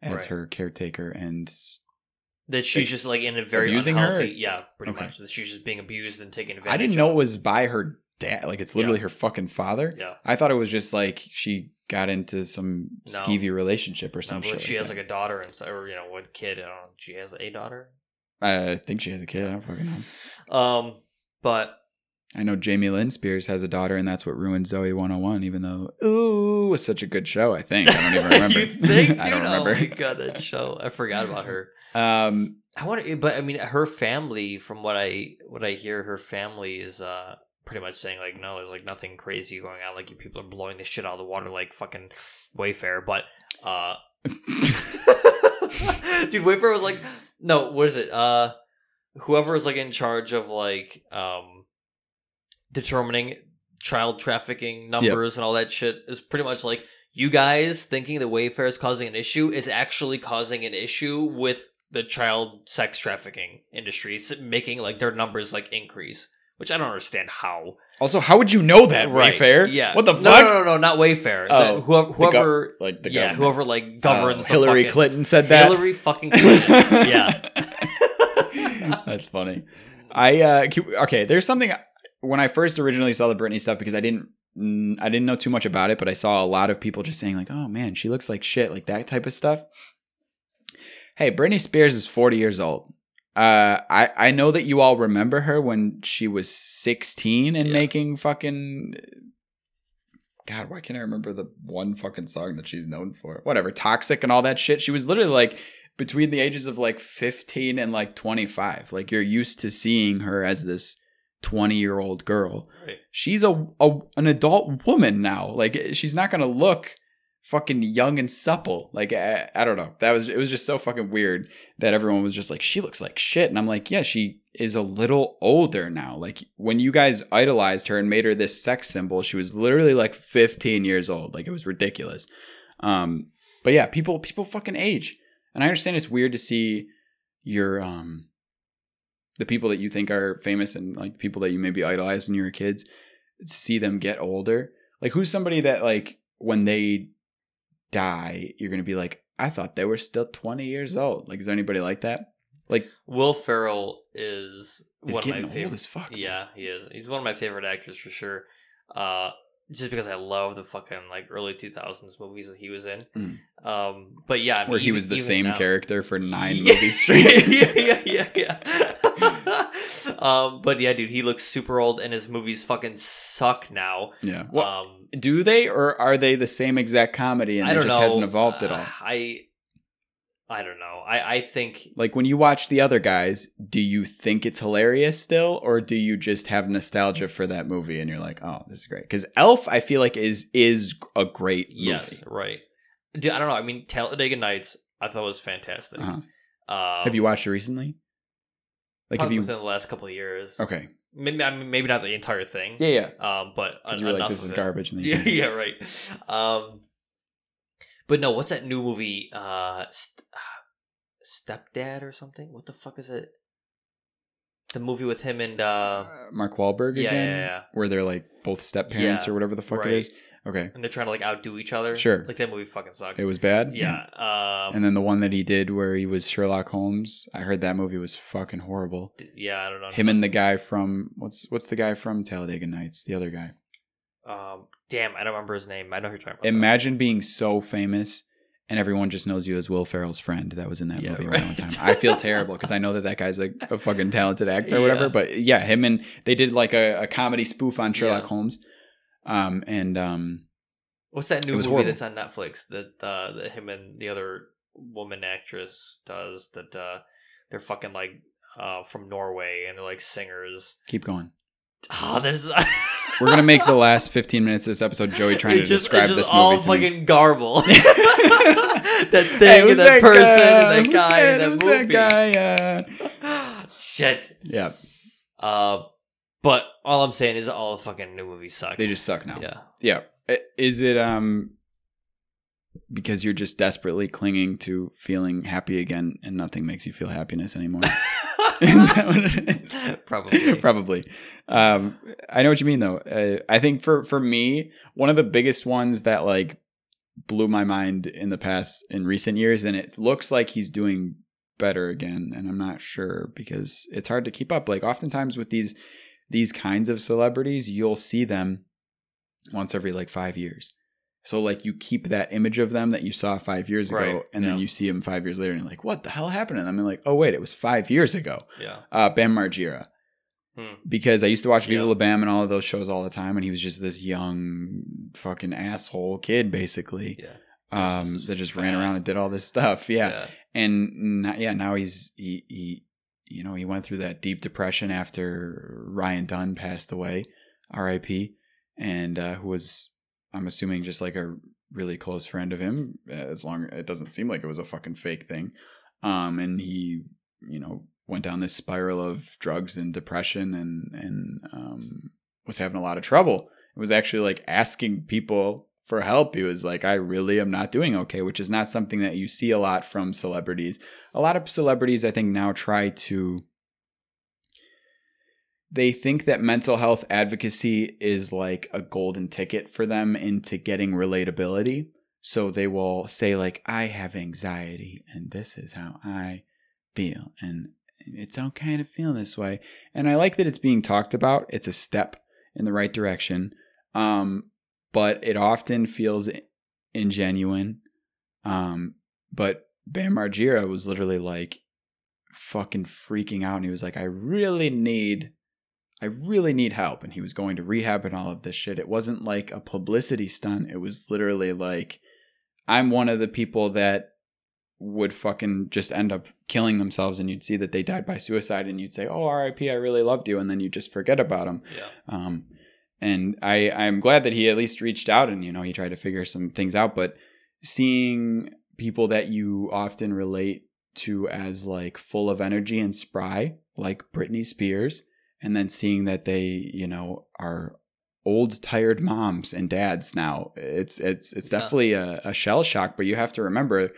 as Right. her caretaker and that she's just like in a very abusing her? Yeah, pretty Okay. much. That she's just being abused and taken advantage. I didn't know of. it was by her dad. Like it's literally Yeah. her fucking father. Yeah. I thought it was just like she got into some No. skeevy relationship or No, some but shit. she has that. like a daughter and or you know what kid? I don't know. She has a daughter. I think she has a kid. I don't fucking know. Um, but I know Jamie Lynn Spears has a daughter, and that's what ruined Zoey 101. Even though ooh, was such a good show. I think I don't even remember. you think? I don't dude? Oh my remember. god, that show! I forgot about her. um, I want but I mean, her family, from what I what I hear, her family is uh pretty much saying like, no, there's like nothing crazy going on. Like you people are blowing this shit out of the water like fucking Wayfair. But uh, Dude, Wayfair was like, no, what is it? Uh, whoever is like in charge of like um determining child trafficking numbers and all that shit is pretty much like you guys thinking that Wayfair is causing an issue is actually causing an issue with the child sex trafficking industry, making like their numbers like increase. Which I don't understand how. Also, how would you know that, Wayfair? Yeah. What the no, fuck? No, no, no, not Wayfair. Oh, The- whoever, the gov- whoever, Like the yeah, government. whoever like governs. Oh, the Hillary fucking- Clinton said that. Hillary fucking Clinton. yeah. That's funny. I uh okay. There's something when I first originally saw the Britney stuff because I didn't I didn't know too much about it, but I saw a lot of people just saying like, "Oh man, she looks like shit," like that type of stuff. Hey, Britney Spears is 40 years old. Uh, I I know that you all remember her when she was 16 and Yeah. making fucking. God, why can't I remember the one fucking song that she's known for? Whatever, toxic and all that shit. She was literally like between the ages of like 15 and like 25. Like you're used to seeing her as this 20 year old girl. Right. She's a, a an adult woman now. Like she's not gonna look fucking young and supple. Like I, I don't know. That was it was just so fucking weird that everyone was just like she looks like shit, and I'm like, yeah, she is a little older now. Like when you guys idolized her and made her this sex symbol, she was literally like 15 years old. Like it was ridiculous. Um, but yeah, people people fucking age, and I understand it's weird to see your um the people that you think are famous and like people that you maybe idolized when you were kids see them get older like who's somebody that like when they die you're gonna be like i thought they were still 20 years old like is there anybody like that like Will Ferrell is one of my old favorite. as fuck. Yeah, he is. He's one of my favorite actors for sure. Uh, just because I love the fucking like early two thousands movies that he was in. Mm. Um, but yeah, I mean, where he even- was the same now- character for nine Yeah. movies straight yeah, yeah, yeah, yeah. um, but yeah, dude, he looks super old, and his movies fucking suck now. yeah well um, do they or are they the same exact comedy and it just know. hasn't evolved at Uh, all I, I don't know. I, I think like when you watch the other guys do you think it's hilarious still or do you just have nostalgia for that movie and you're like oh this is great because elf i feel like is is a great movie yes, right. Dude, I don't know. I mean, Talladega Nights, I thought was fantastic. uh-huh. Um, have you watched it recently like have you within the last couple of years? okay Maybe I mean, maybe not the entire thing. yeah yeah Um, but because en- you were like this is it. garbage and Yeah, yeah, right. Um, but no, what's that new movie? Uh, st- stepdad or something? What the fuck is it? The movie with him and uh, Uh, mark Wahlberg yeah, again yeah, yeah. where they're like both step parents or whatever the fuck right. it is okay and they're trying to like outdo each other. Sure. like that movie fucking sucked. it was bad yeah. Um, and then the one that he did where he was Sherlock Holmes, I heard that movie was fucking horrible. d- yeah, I don't know. Him and the guy from what's what's the guy from Talladega Nights? The other guy. um, damn, I don't remember his name. I know who you're talking about. Imagine being so famous and everyone just knows you as Will Ferrell's friend that was in that Yeah, movie right. one time. I feel terrible because I know that that guy's a, a fucking talented actor or whatever. But yeah, him and they did like a, a comedy spoof on Sherlock Yeah. Holmes. Um and um What's that new movie horrible. that's on Netflix that uh, that him and the other woman actress does that uh, they're fucking like uh, from Norway and they're like singers. keep going. Oh, there's We're gonna make the last 15 minutes of this episode Joey trying to just, describe it's just this all movie to me. fucking garble. that thing Hey, and who's that, person guy? and that guy that? that movie. that guy? Uh, Shit. yeah, Uh, but all I'm saying is all the fucking new movies suck. they just suck now. yeah. Yeah. Is it um because you're just desperately clinging to feeling happy again and nothing makes you feel happiness anymore? is that what it is? Probably. Probably. Um I know what you mean though. Uh, I think for for me, one of the biggest ones that like blew my mind in the past in recent years and it looks like he's doing better again and I'm not sure because it's hard to keep up. Like oftentimes with these these kinds of celebrities, you'll see them once every like 5 years. So like you keep that image of them that you saw 5 years ago Right, and then you see them 5 years later and you're like, "What the hell happened?" to them? And like, "Oh wait, it was 5 years ago." Yeah. Uh Bam Margera Hmm. because I used to watch Viva Yeah. La Bam and all of those shows all the time, and he was just this young fucking asshole kid, basically, Yeah. um, Just that just fat. ran around and did all this stuff. Yeah, and now, yeah, now he's he, he, you know, he went through that deep depression after Ryan Dunn passed away, R.I.P., and uh, who was I'm assuming just like a really close friend of him. As long it doesn't seem like it was a fucking fake thing, um, and he, you know, went down this spiral of drugs and depression and and um, was having a lot of trouble. It was actually like asking people for help. He was like, I really am not doing okay, which is not something that you see a lot from celebrities. A lot of celebrities, I think, now try to. They think that mental health advocacy is like a golden ticket for them into getting relatability. So they will say, like, I have anxiety and this is how I feel. And it's okay to feel this way. And I like that it's being talked about. It's a step in the right direction. Um, but it often feels ingenuine. Um, but Bam Margera was literally like fucking freaking out, and he was like, "I really need, I really need help," and he was going to rehab and all of this shit. It wasn't like a publicity stunt. It was literally like, I'm one of the people that would fucking just end up killing themselves and you'd see that they died by suicide and you'd say oh rip i really loved you and then you just forget about them Yeah. um, and I I'm glad that he at least reached out and you know he tried to figure some things out. But seeing people that you often relate to as like full of energy and spry, like Britney Spears, and then seeing that they you know are old tired moms and dads now it's it's it's Yeah. definitely a, a shell shock but you have to remember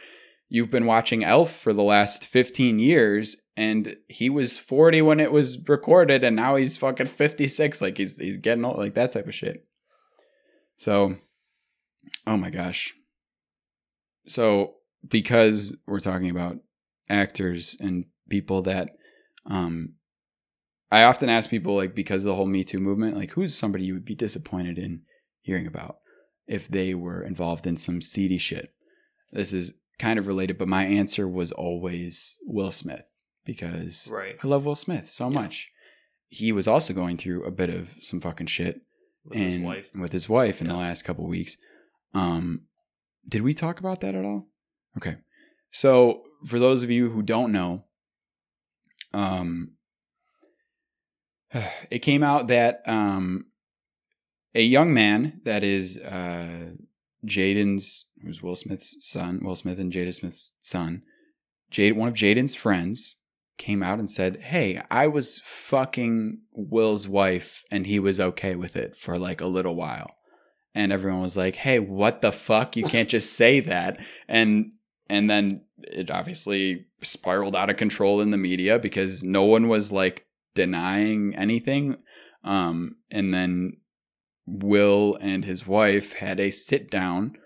you've been watching elf for the last 15 years and he was 40 when it was recorded and now he's fucking 56 like he's he's getting old like that type of shit. So oh my gosh. So because we're talking about actors and people that um i often ask people like because of the whole me too movement like who's somebody you would be disappointed in hearing about if they were involved in some seedy shit? This is kind of related but my answer was always will smith because Right. I love Will Smith so Yeah. much. He was also going through a bit of some fucking shit With and his wife. with his wife in the last couple weeks. Um, did we talk about that at all? Okay, so for those of you who don't know, um, it came out that um, a young man that is uh, Jaden's, who's Will Smith's son, Will Smith and Jada Smith's son, Jade, one of Jaden's friends, came out and said, Hey, I was fucking Will's wife and he was okay with it for like a little while. And everyone was like, Hey, what the fuck? You can't just say that. And and then it obviously spiraled out of control in the media because no one was like denying anything. Um, and then Will and his wife had a sit down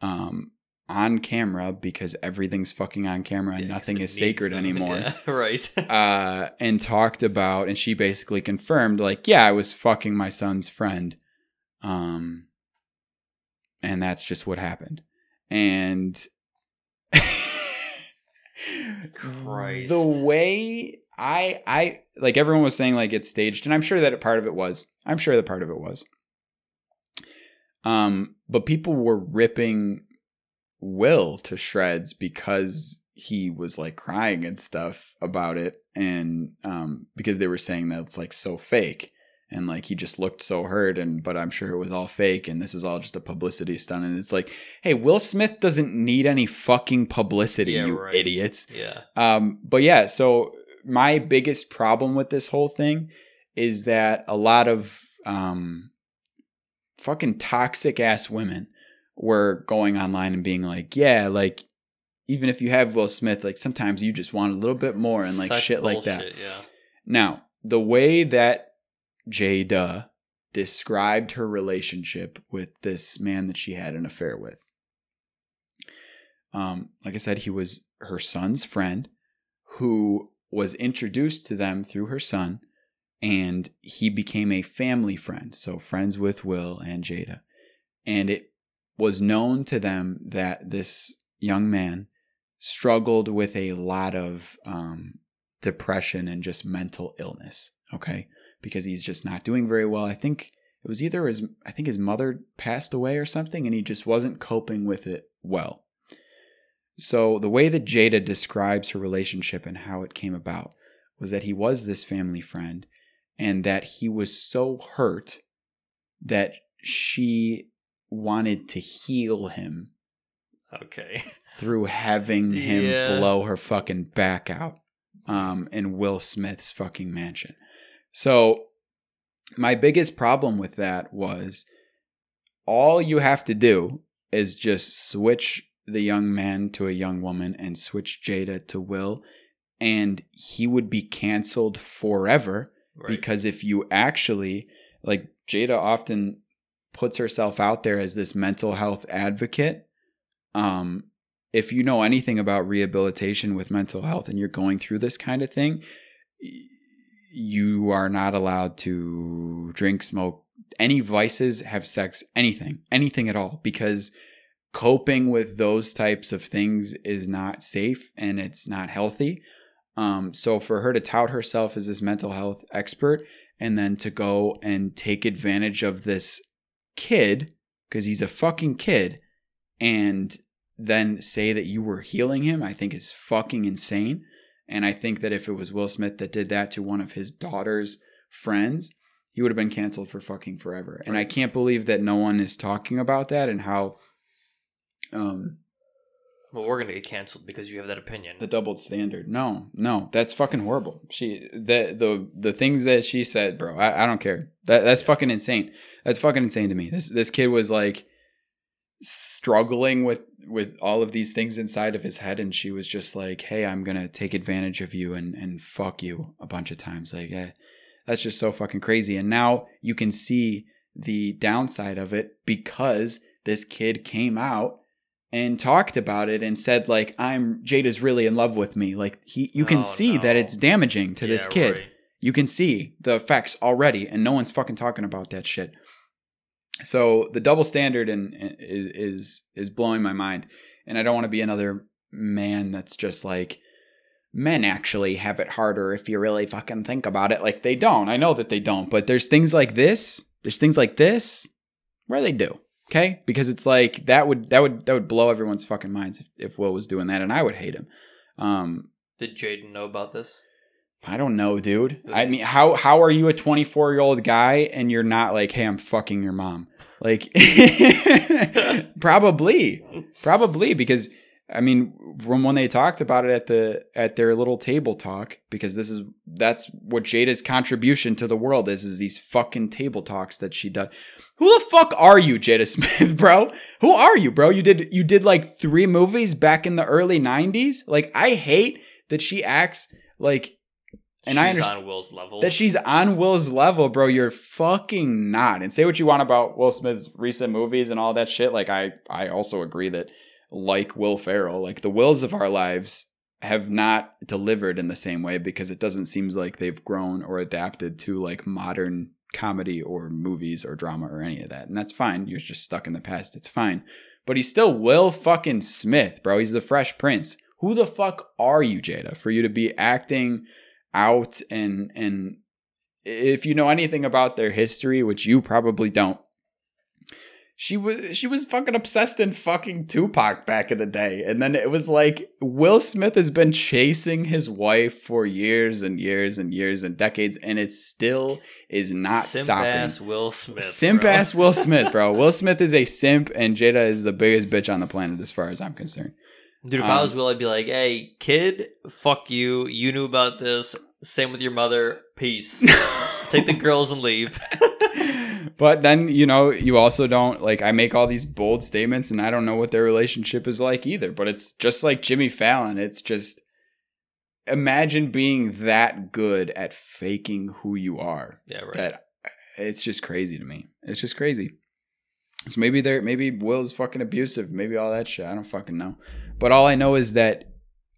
um, on camera because everything's fucking on camera and Yeah, nothing is sacred them. anymore Yeah, right. uh, and talked about, and she basically confirmed, like, yeah, I was fucking my son's friend, um, and that's just what happened. And Christ. the way I, I like everyone was saying, like it's staged, and I'm sure that a part of it was. I'm sure that part of it was. Um, but people were ripping Will to shreds because he was like crying and stuff about it and um because they were saying that it's like so fake and like he just looked so hurt and but I'm sure it was all fake and this is all just a publicity stunt and it's like hey Will Smith doesn't need any fucking publicity Yeah, you right. idiots yeah. um, but yeah, so my biggest problem with this whole thing is that a lot of um, fucking toxic ass women were going online and being like, yeah, like even if you have Will Smith, like sometimes you just want a little bit more and like Such shit like that. Yeah. Now, the way that Jada described her relationship with this man that she had an affair with, um, like I said, he was her son's friend who was introduced to them through her son, and he became a family friend. So, friends with Will and Jada. And it was known to them that this young man struggled with a lot of um, depression and just mental illness. Okay. Because he's just not doing very well. I think it was either his, I think his mother passed away or something, and he just wasn't coping with it well. So the way that Jada describes her relationship and how it came about was that he was this family friend and that he was so hurt that she wanted to heal him Okay. through having him Yeah. blow her fucking back out um, in Will Smith's fucking mansion. So, my biggest problem with that was all you have to do is just switch the young man to a young woman and switch Jada to Will, and he would be canceled forever Because if you actually like Jada often puts herself out there as this mental health advocate um if you know anything about rehabilitation with mental health and you're going through this kind of thing you are not allowed to drink smoke any vices have sex anything anything at all because coping with those types of things is not safe and it's not healthy um, so for her to tout herself as this mental health expert and then to go and take advantage of this kid because he's a fucking kid and then say that you were healing him, I think is fucking insane. And I think that if it was Will Smith that did that to one of his daughter's friends, he would have been canceled for fucking forever. And I can't believe that no one is talking about that and how um well, we're gonna get canceled because you have that opinion. the doubled standard. No, no, that's fucking horrible. She the the the things that she said, bro. I, I don't care. That that's fucking insane. That's fucking insane to me. This this kid was like struggling with with all of these things inside of his head, and she was just like, "Hey, I'm gonna take advantage of you and and fuck you a bunch of times." Like, eh, that's just so fucking crazy. And now you can see the downside of it because this kid came out and talked about it and said like I'm Jada's really in love with me. Like he you can Oh, see that it's damaging to this kid. right. You can see the effects already and no one's fucking talking about that shit. So the double standard and is is is blowing my mind. And I don't want to be another man that's just like men actually have it harder if you really fucking think about it. Like they don't. I know that they don't, but there's things like this, there's things like this where they do. Okay? Because it's like that would that would that would blow everyone's fucking minds if, if Will was doing that and I would hate him. Um Did Jaden know about this? I don't know, dude. I mean, how how are you a 24 year old guy and you're not like, hey, I'm fucking your mom? Like, probably, probably because I mean, from when they talked about it at the at their little table talk, because this is that's what Jada's contribution to the world is, is these fucking table talks that she does. Who the fuck are you, Jada Smith, bro? Who are you, bro? You did you did like three movies back in the early 90s. Like, I hate that she acts like and I understand on Will's level. that she's on Will's level, bro. You're fucking not. And say what you want about Will Smith's recent movies and all that shit. Like I, I also agree that, like Will Ferrell, like the Wills of our lives have not delivered in the same way because it doesn't seem like they've grown or adapted to like modern comedy or movies or drama or any of that. And that's fine. You're just stuck in the past. It's fine. But he's still Will fucking Smith, bro. He's the Fresh Prince. Who the fuck are you, Jada, for you to be acting out and and if you know anything about their history, which you probably don't, she was she was fucking obsessed in fucking Tupac back in the day. And then it was like Will Smith has been chasing his wife for years and years and years and decades, and it still is not simp stopping. ass Will Smith. simp bro. ass Will Smith, bro. Will Smith is a simp, and Jada is the biggest bitch on the planet as far as I'm concerned. Dude, if Um, I was Will, I'd be like, "Hey, kid, fuck you. You knew about this. Same with your mother. Peace. Take the girls and leave." but then you know you also don't like i make all these bold statements and i don't know what their relationship is like either but it's just like jimmy fallon. It's just imagine being that good at faking who you are. Yeah, right. that it's just crazy to me. It's just crazy. So maybe they're maybe will's fucking abusive. Maybe all that shit. I don't fucking know. But all i know is that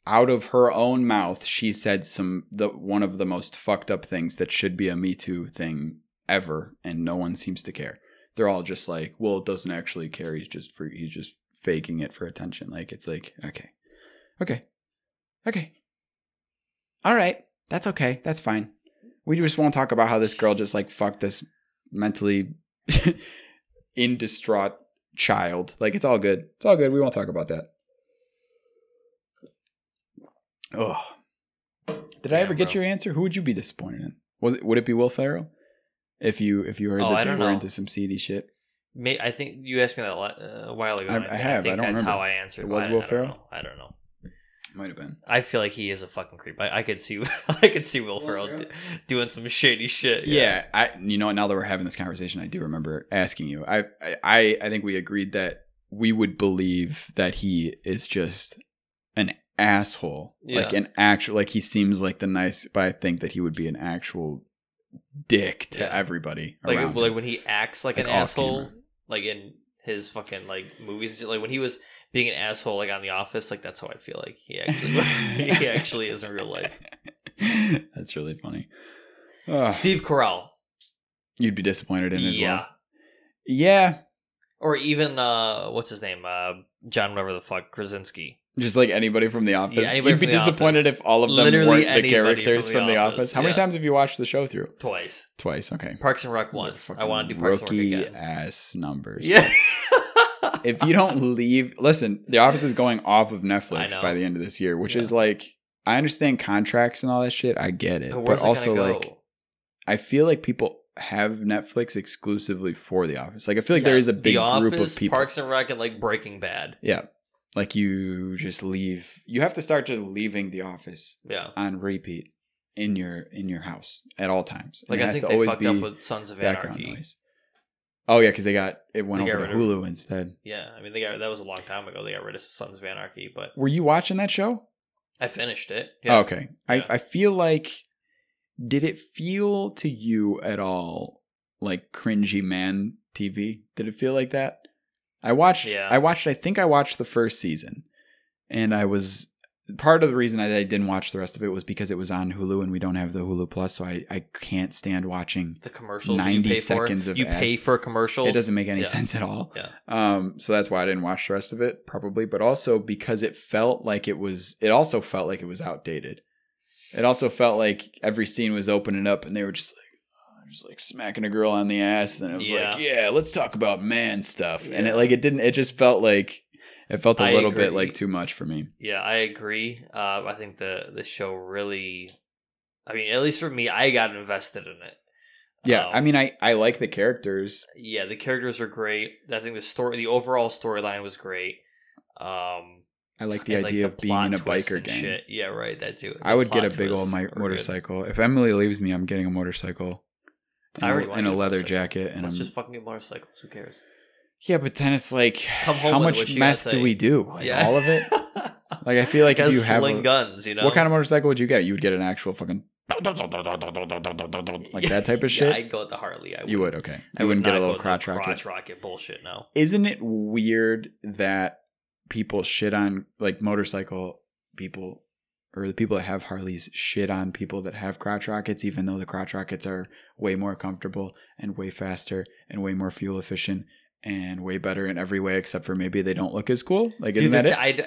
out of her own mouth she said some the one of the most fucked up things that should be a me too thing ever and no one seems to care. They're all just like well it doesn't actually care. He's just for he's just faking it for attention. Like it's like okay. Okay. Okay. All right. That's okay. That's fine. We just won't talk about how this girl just like fucked this mentally in distraught child. Like it's all good. It's all good. We won't talk about that. Oh did i ever get bro. your answer? Who would you be disappointed in? Was it would it be will ferrell if you if you heard Oh, that I they were know. into some seedy shit May, I think you asked me that la- uh, a while ago. I- and I think- have. I think don't that's remember. how I answered. It was Will Ferrell? I don't know. Might have been. I feel like he is a fucking creep. I, I could see I could see Will Will Ferrell Ferrell? d- doing some shady shit. Yeah. I. You know, what, now that we're having this conversation, I do remember asking you. I. I. I, I think we agreed that we would believe that he is just an asshole, yeah. like an actual. Like he seems like the nice, but I think that he would be an actual dick to Yeah. everybody like like him. when he acts like, Like an asshole, camera. like in his fucking like movies. Like when he was being an asshole, like on The Office. Like that's how I feel like he actually he actually is in real life. That's really funny. Ugh, Steve Carell, you'd be disappointed in as yeah, well. Yeah, or even uh, what's his name, uh, John, whatever the fuck, Krasinski. Just like anybody from The Office. anybody you'd be disappointed Office. if all of them Literally weren't the characters from from The The, Office, Office. How many times have you watched the show through? Twice. Twice. Okay. Parks and Rec once. I want to do Parks and Rec rookie again. ass numbers. Yeah. if you don't leave, listen, The Office is going off of Netflix by the end of this year, which Yeah. is like, I understand contracts and all that shit. I get it. But But also, it like. I feel like people have Netflix exclusively for The Office. Like, I feel like there Yeah, is a big the group of people. Parks and Rec, and like Breaking Bad. Yeah. Like, you just leave, you have to start just leaving The Office Yeah. on repeat in your in your house at all times. And Like it I has think to they always fucked be up with Sons of background Anarchy. noise. Oh yeah, because they got it went They over to rid of- Hulu instead. Yeah, I mean they got that was a long time ago. They got rid of Sons of Anarchy, but Were you watching that show? I finished it. Oh, okay. I I feel like did it feel to you at all like cringy man TV? Did it feel like that? I watched Yeah. I watched I think I watched the first season and I was part of the reason I, I didn't watch the rest of it was because it was on Hulu and we don't have the Hulu Plus so I, I can't stand watching The commercials 90 you pay seconds for, of you pay for commercials. it doesn't make any Yeah. sense at all. Yeah. Um, so that's why I didn't watch the rest of it, probably. But also because it felt like it was. It also felt like it was outdated. It also felt like every scene was opening up, and they were just like, just like smacking a girl on the ass, and it was like, yeah, let's talk about man stuff. And it like it didn't. It just felt like it felt a I little bit like too much for me. Yeah, I agree. Uh, I think the the show really, I mean, at least for me, I got invested in it. Yeah, Um, I mean, I I like the characters. yeah, the characters are great. I think the story, the overall storyline was great. Um, I like the and, like, idea of being in a biker gang. Shit. Yeah, right. That too. I would get a big old good. motorcycle. If Emily leaves me, I'm getting a motorcycle. I already a, want a to a leather jacket, and Let's I'm just fucking get motorcycles. Who cares? Yeah, but then it's like, Come home how much what meth do we do? Like, yeah, all of it? Like, I feel like if you have a, guns, you know. what kind of motorcycle would you get? You would get an actual fucking like that type of shit. Yeah, I'd go with the Harley. I you would, okay. I You would wouldn't get a little with crotch rocket. Crotch rocket bullshit. No. Isn't it weird that people shit on like motorcycle people or the people that have Harleys shit on people that have crotch rockets, even though the crotch rockets are way more comfortable and way faster and way more fuel efficient and way better in every way, except for maybe they don't look as cool. Like, isn't that the- it? I'd-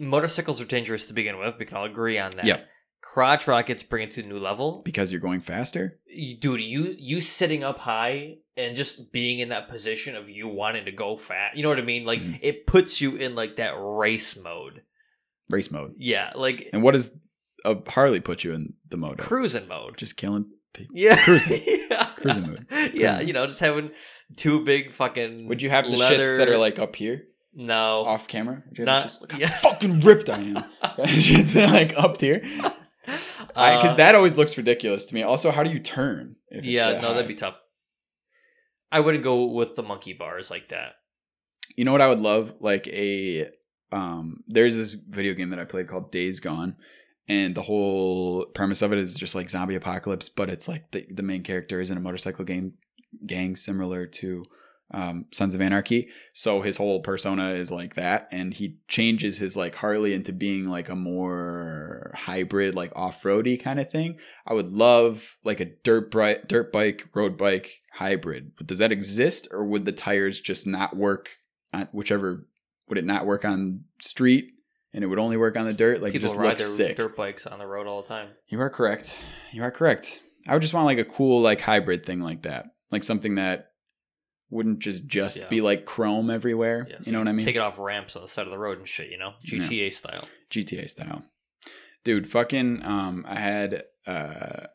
motorcycles are dangerous to begin with. We can all agree on that. Yeah. Crotch rockets bring it to a new level. Because you're going faster? Dude, you you sitting up high and just being in that position of you wanting to go fast. You know what I mean? Like Mhm. it puts you in like that race mode. Race mode. Yeah, like And what does a Harley put you in the mode? of? cruising mode. Just killing people. Yeah, Cruising. yeah. Cruising mood. Yeah, you know, just having two big fucking. Would you have the leather... shits that are like up here, no? off camera? Would you have Not- the shits look how yeah. fucking ripped I am? shits that are like up here. Because Uh, that always looks ridiculous to me. Also, how do you turn? If it's yeah, that no, high? that'd be tough. I wouldn't go with the monkey bars like that. You know what I would love? Like a um there's this video game that I played called Days Gone. And the whole premise of it is just like zombie apocalypse, but it's like the, the main character is in a motorcycle game gang similar to um, Sons of Anarchy. So his whole persona is like that, and he changes his like Harley into being like a more hybrid, like off roady kind of thing. I would love like a dirt bri- dirt bike, road bike hybrid. But does that exist, or would the tires just not work on whichever? Would it not work on street, and it would only work on the dirt? Like it People just ride looks their sick. dirt bikes on the road all the time. You are correct. You are correct. I would just want like a cool like hybrid thing like that, like something that wouldn't just just Yeah. be like chrome everywhere. Yeah, so you know what I mean? Take it off ramps on the side of the road and shit. You know. GTA style. GTA style. Dude, fucking um I had uh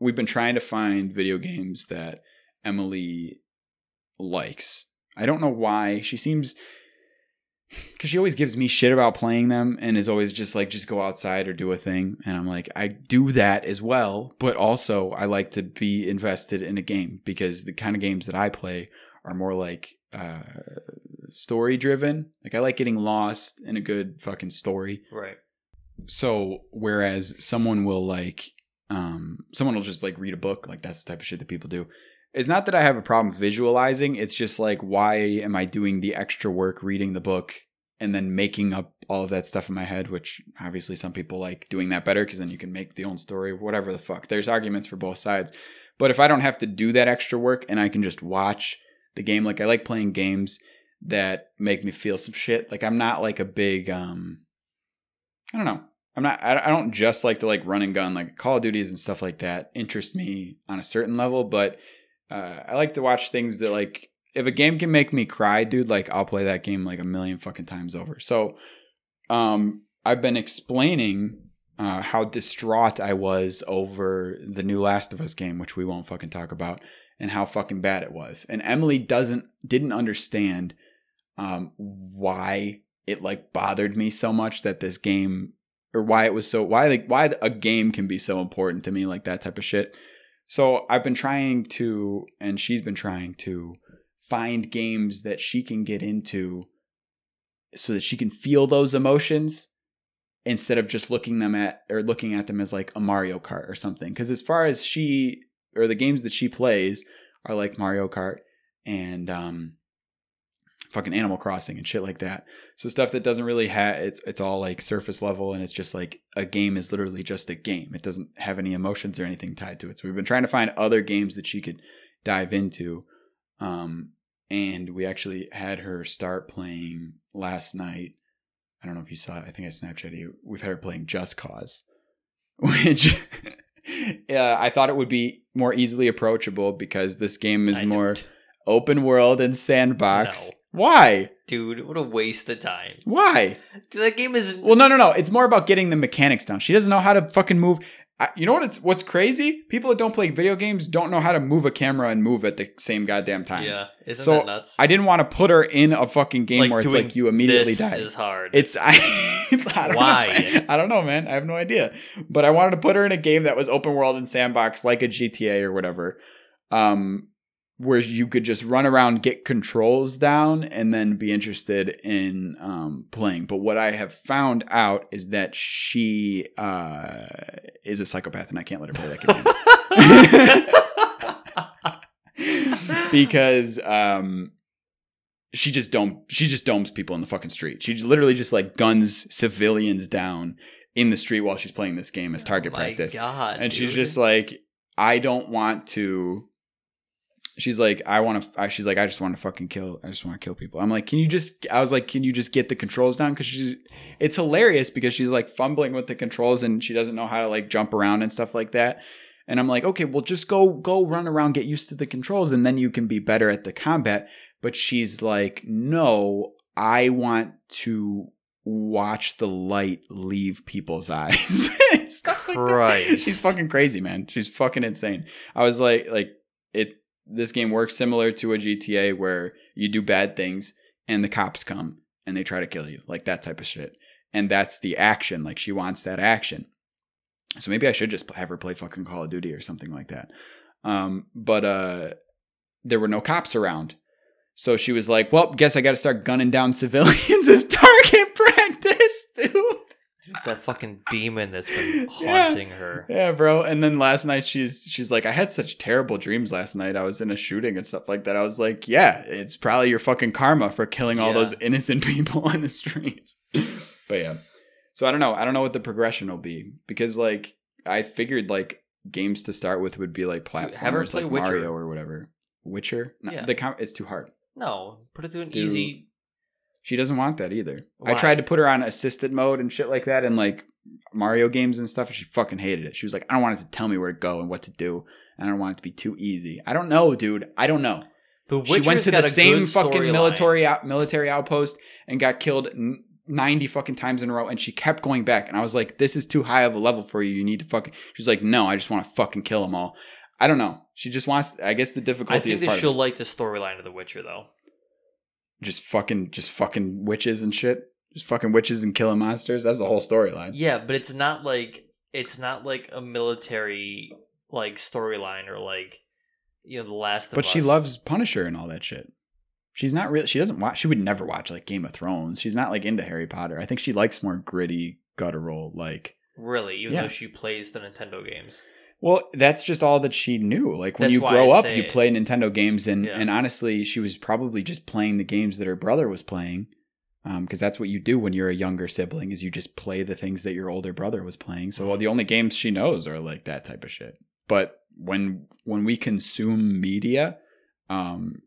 we've been trying to find video games that Emily likes. I don't know why. She seems because she always gives me shit about playing them and is always just like just go outside or do a thing. And i'm like i do that as well but also i like to be invested in a game because the kind of games that i play are more like uh story driven like i like getting lost in a good fucking story. Right. so whereas someone will like um someone will just like read a book like that's the type of shit that people do it's not that i have a problem visualizing it's just like why am i doing the extra work reading the book and then making up all of that stuff in my head which obviously some people like doing that better because then you can make the own story whatever the fuck there's arguments for both sides but if i don't have to do that extra work and i can just watch the game like i like playing games that make me feel some shit like i'm not like a big um I don't know. I'm not. I don't just like to like run and gun like Call of Duties and stuff like that. Interest me on a certain level, but uh, I like to watch things that like if a game can make me cry, dude. Like I'll play that game like a million fucking times over. So, um, I've been explaining uh, how distraught I was over the new Last of Us game, which we won't fucking talk about, and how fucking bad it was. And Emily doesn't didn't understand um, why it like bothered me so much that this game or why it was so why like why a game can be so important to me like that type of shit. So I've been trying to and she's been trying to find games that she can get into so that she can feel those emotions instead of just looking them at or looking at them as like a Mario Kart or something. Cuz as far as she or the games that she plays are like Mario Kart and um fucking Animal Crossing and shit like that. So stuff that doesn't really have it's it's all like surface level and it's just like a game is literally just a game. It doesn't have any emotions or anything tied to it. So we've been trying to find other games that she could dive into. Um and we actually had her start playing last night. I don't know if you saw it. I think I Snapchatted you. We've had her playing Just Cause, which yeah, I thought it would be more easily approachable because this game is I more don't. open world and sandbox. No. Why? Dude, what a waste of time. Why? Dude, that game is Well, no, no, no. It's more about getting the mechanics down. She doesn't know how to fucking move. I, you know what? It's what's crazy. People that don't play video games don't know how to move a camera and move at the same goddamn time. Yeah, isn't So, that nuts? I didn't want to put her in a fucking game where it's doing like you immediately this die. is hard. It's I, I don't Why? Know. I don't know, man. I have no idea. But I wanted to put her in a game that was open world and sandbox, like a GTA or whatever, um, where you could just run around, get controls down, and then be interested in um, playing. But what I have found out is that she uh, is a psychopath, and I can't let her play that game. because um she just dome she just domes people in the fucking street. She literally just like guns civilians down in the street while she's playing this game as target Oh practice. God, and she's just like I don't want to She's like, I want to. She's like, I just want to fucking kill. I just want to kill people. I'm like, can you just? I was like, can you just get the controls down? Because she's, it's hilarious because she's like fumbling with the controls and she doesn't know how to like jump around and stuff like that. And I'm like, okay, well, just go go run around, get used to the controls, and then you can be better at the combat. But she's like, no, I want to watch the light leave people's eyes. Stuff like. She's fucking crazy, man. She's fucking insane. I was like, like it's this game works similar to a GTA where you do bad things and the cops come and they try to kill you, like that type of shit. And that's the action. Like she wants that action. So maybe I should just have her play fucking Call of Duty or something like that. Um, but uh, there were no cops around. So she was like, well, guess I got to start gunning down civilians as target practice, dude. It's that fucking demon that's been Yeah. haunting her. Yeah, bro. And then last night she's she's like, I had such terrible dreams last night. I was in a shooting and stuff like that. I was like, yeah, it's probably your fucking karma for killing all Yeah. those innocent people in the streets. but yeah. So I don't know. I don't know what the progression will be because like I figured like games to start with would be like Dude, have her platformers like Witcher. Mario or whatever. Witcher? No, Yeah. the com- it's too hard. No, put it to an easy. She doesn't want that either. I tried to put her on assisted mode and shit like that in like Mario games and stuff, and she fucking hated it. She was like, I don't want it to tell me where to go and what to do, and I don't want it to be too easy. I don't know, dude. I don't know. The she went to the same fucking military out, military outpost and got killed n- 90 fucking times in a row, and she kept going back. And I was like, this is too high of a level for you. You need to fucking. She's like, no, I just want to fucking kill them all. I don't know. She just wants. I guess the difficulty I think is that part she'll it. like the storyline of The Witcher, though. Just fucking, just fucking witches and shit. Just fucking witches and killing monsters. That's the whole storyline. Yeah, but it's not like it's not like a military like storyline or like you know the last of But she Us. loves Punisher and all that shit. She's not really. She doesn't watch. She would never watch like Game of Thrones. She's not like into Harry Potter. I think she likes more gritty, guttural, like. really, even Yeah. though she plays the Nintendo games. Well, that's just all that she knew. Like when That's you grow up, you play Nintendo games, and Yeah. and honestly, she was probably just playing the games that her brother was playing, because that's what you do when you're a younger sibling is you just play the things that your older brother was playing. So Mm-hmm. the only games she knows are like that type of shit. But when when we consume media, um,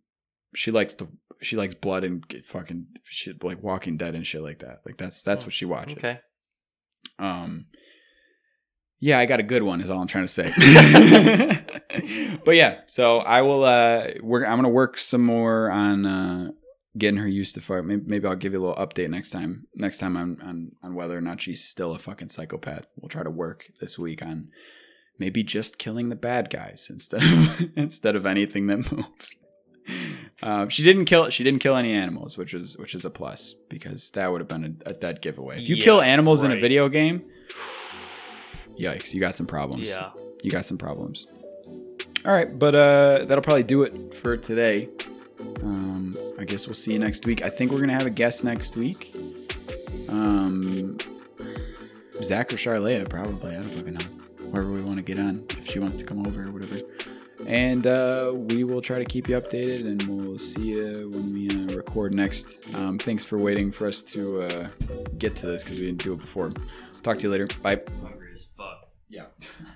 she likes the she likes blood and fucking shit like Walking Dead and shit like that. Like that's that's Oh, what she watches. Okay. Um, yeah, I got a good one. Is all I'm trying to say. but yeah, so I will. Uh, work. I'm gonna work some more on uh, getting her used to fart. Maybe, maybe I'll give you a little update next time. Next time on on on whether or not she's still a fucking psychopath. We'll try to work this week on maybe just killing the bad guys instead of instead of anything that moves. Um, she didn't kill. She didn't kill any animals, which is which is a plus because that would have been a, a dead giveaway. If you Yeah, kill animals in a video game, yikes! You got some problems. Yeah. you got some problems. All right, but uh, that'll probably do it for today. Um, I guess we'll see you next week. I think we're gonna have a guest next week. Um, Zach or Charlotte, probably. I don't fucking know. Whoever we want to get on, if she wants to come over or whatever. And uh, we will try to keep you updated, and we'll see you when we uh, record next. Um, thanks for waiting for us to uh, get to this because we didn't do it before. Talk to you later. Bye. Yeah.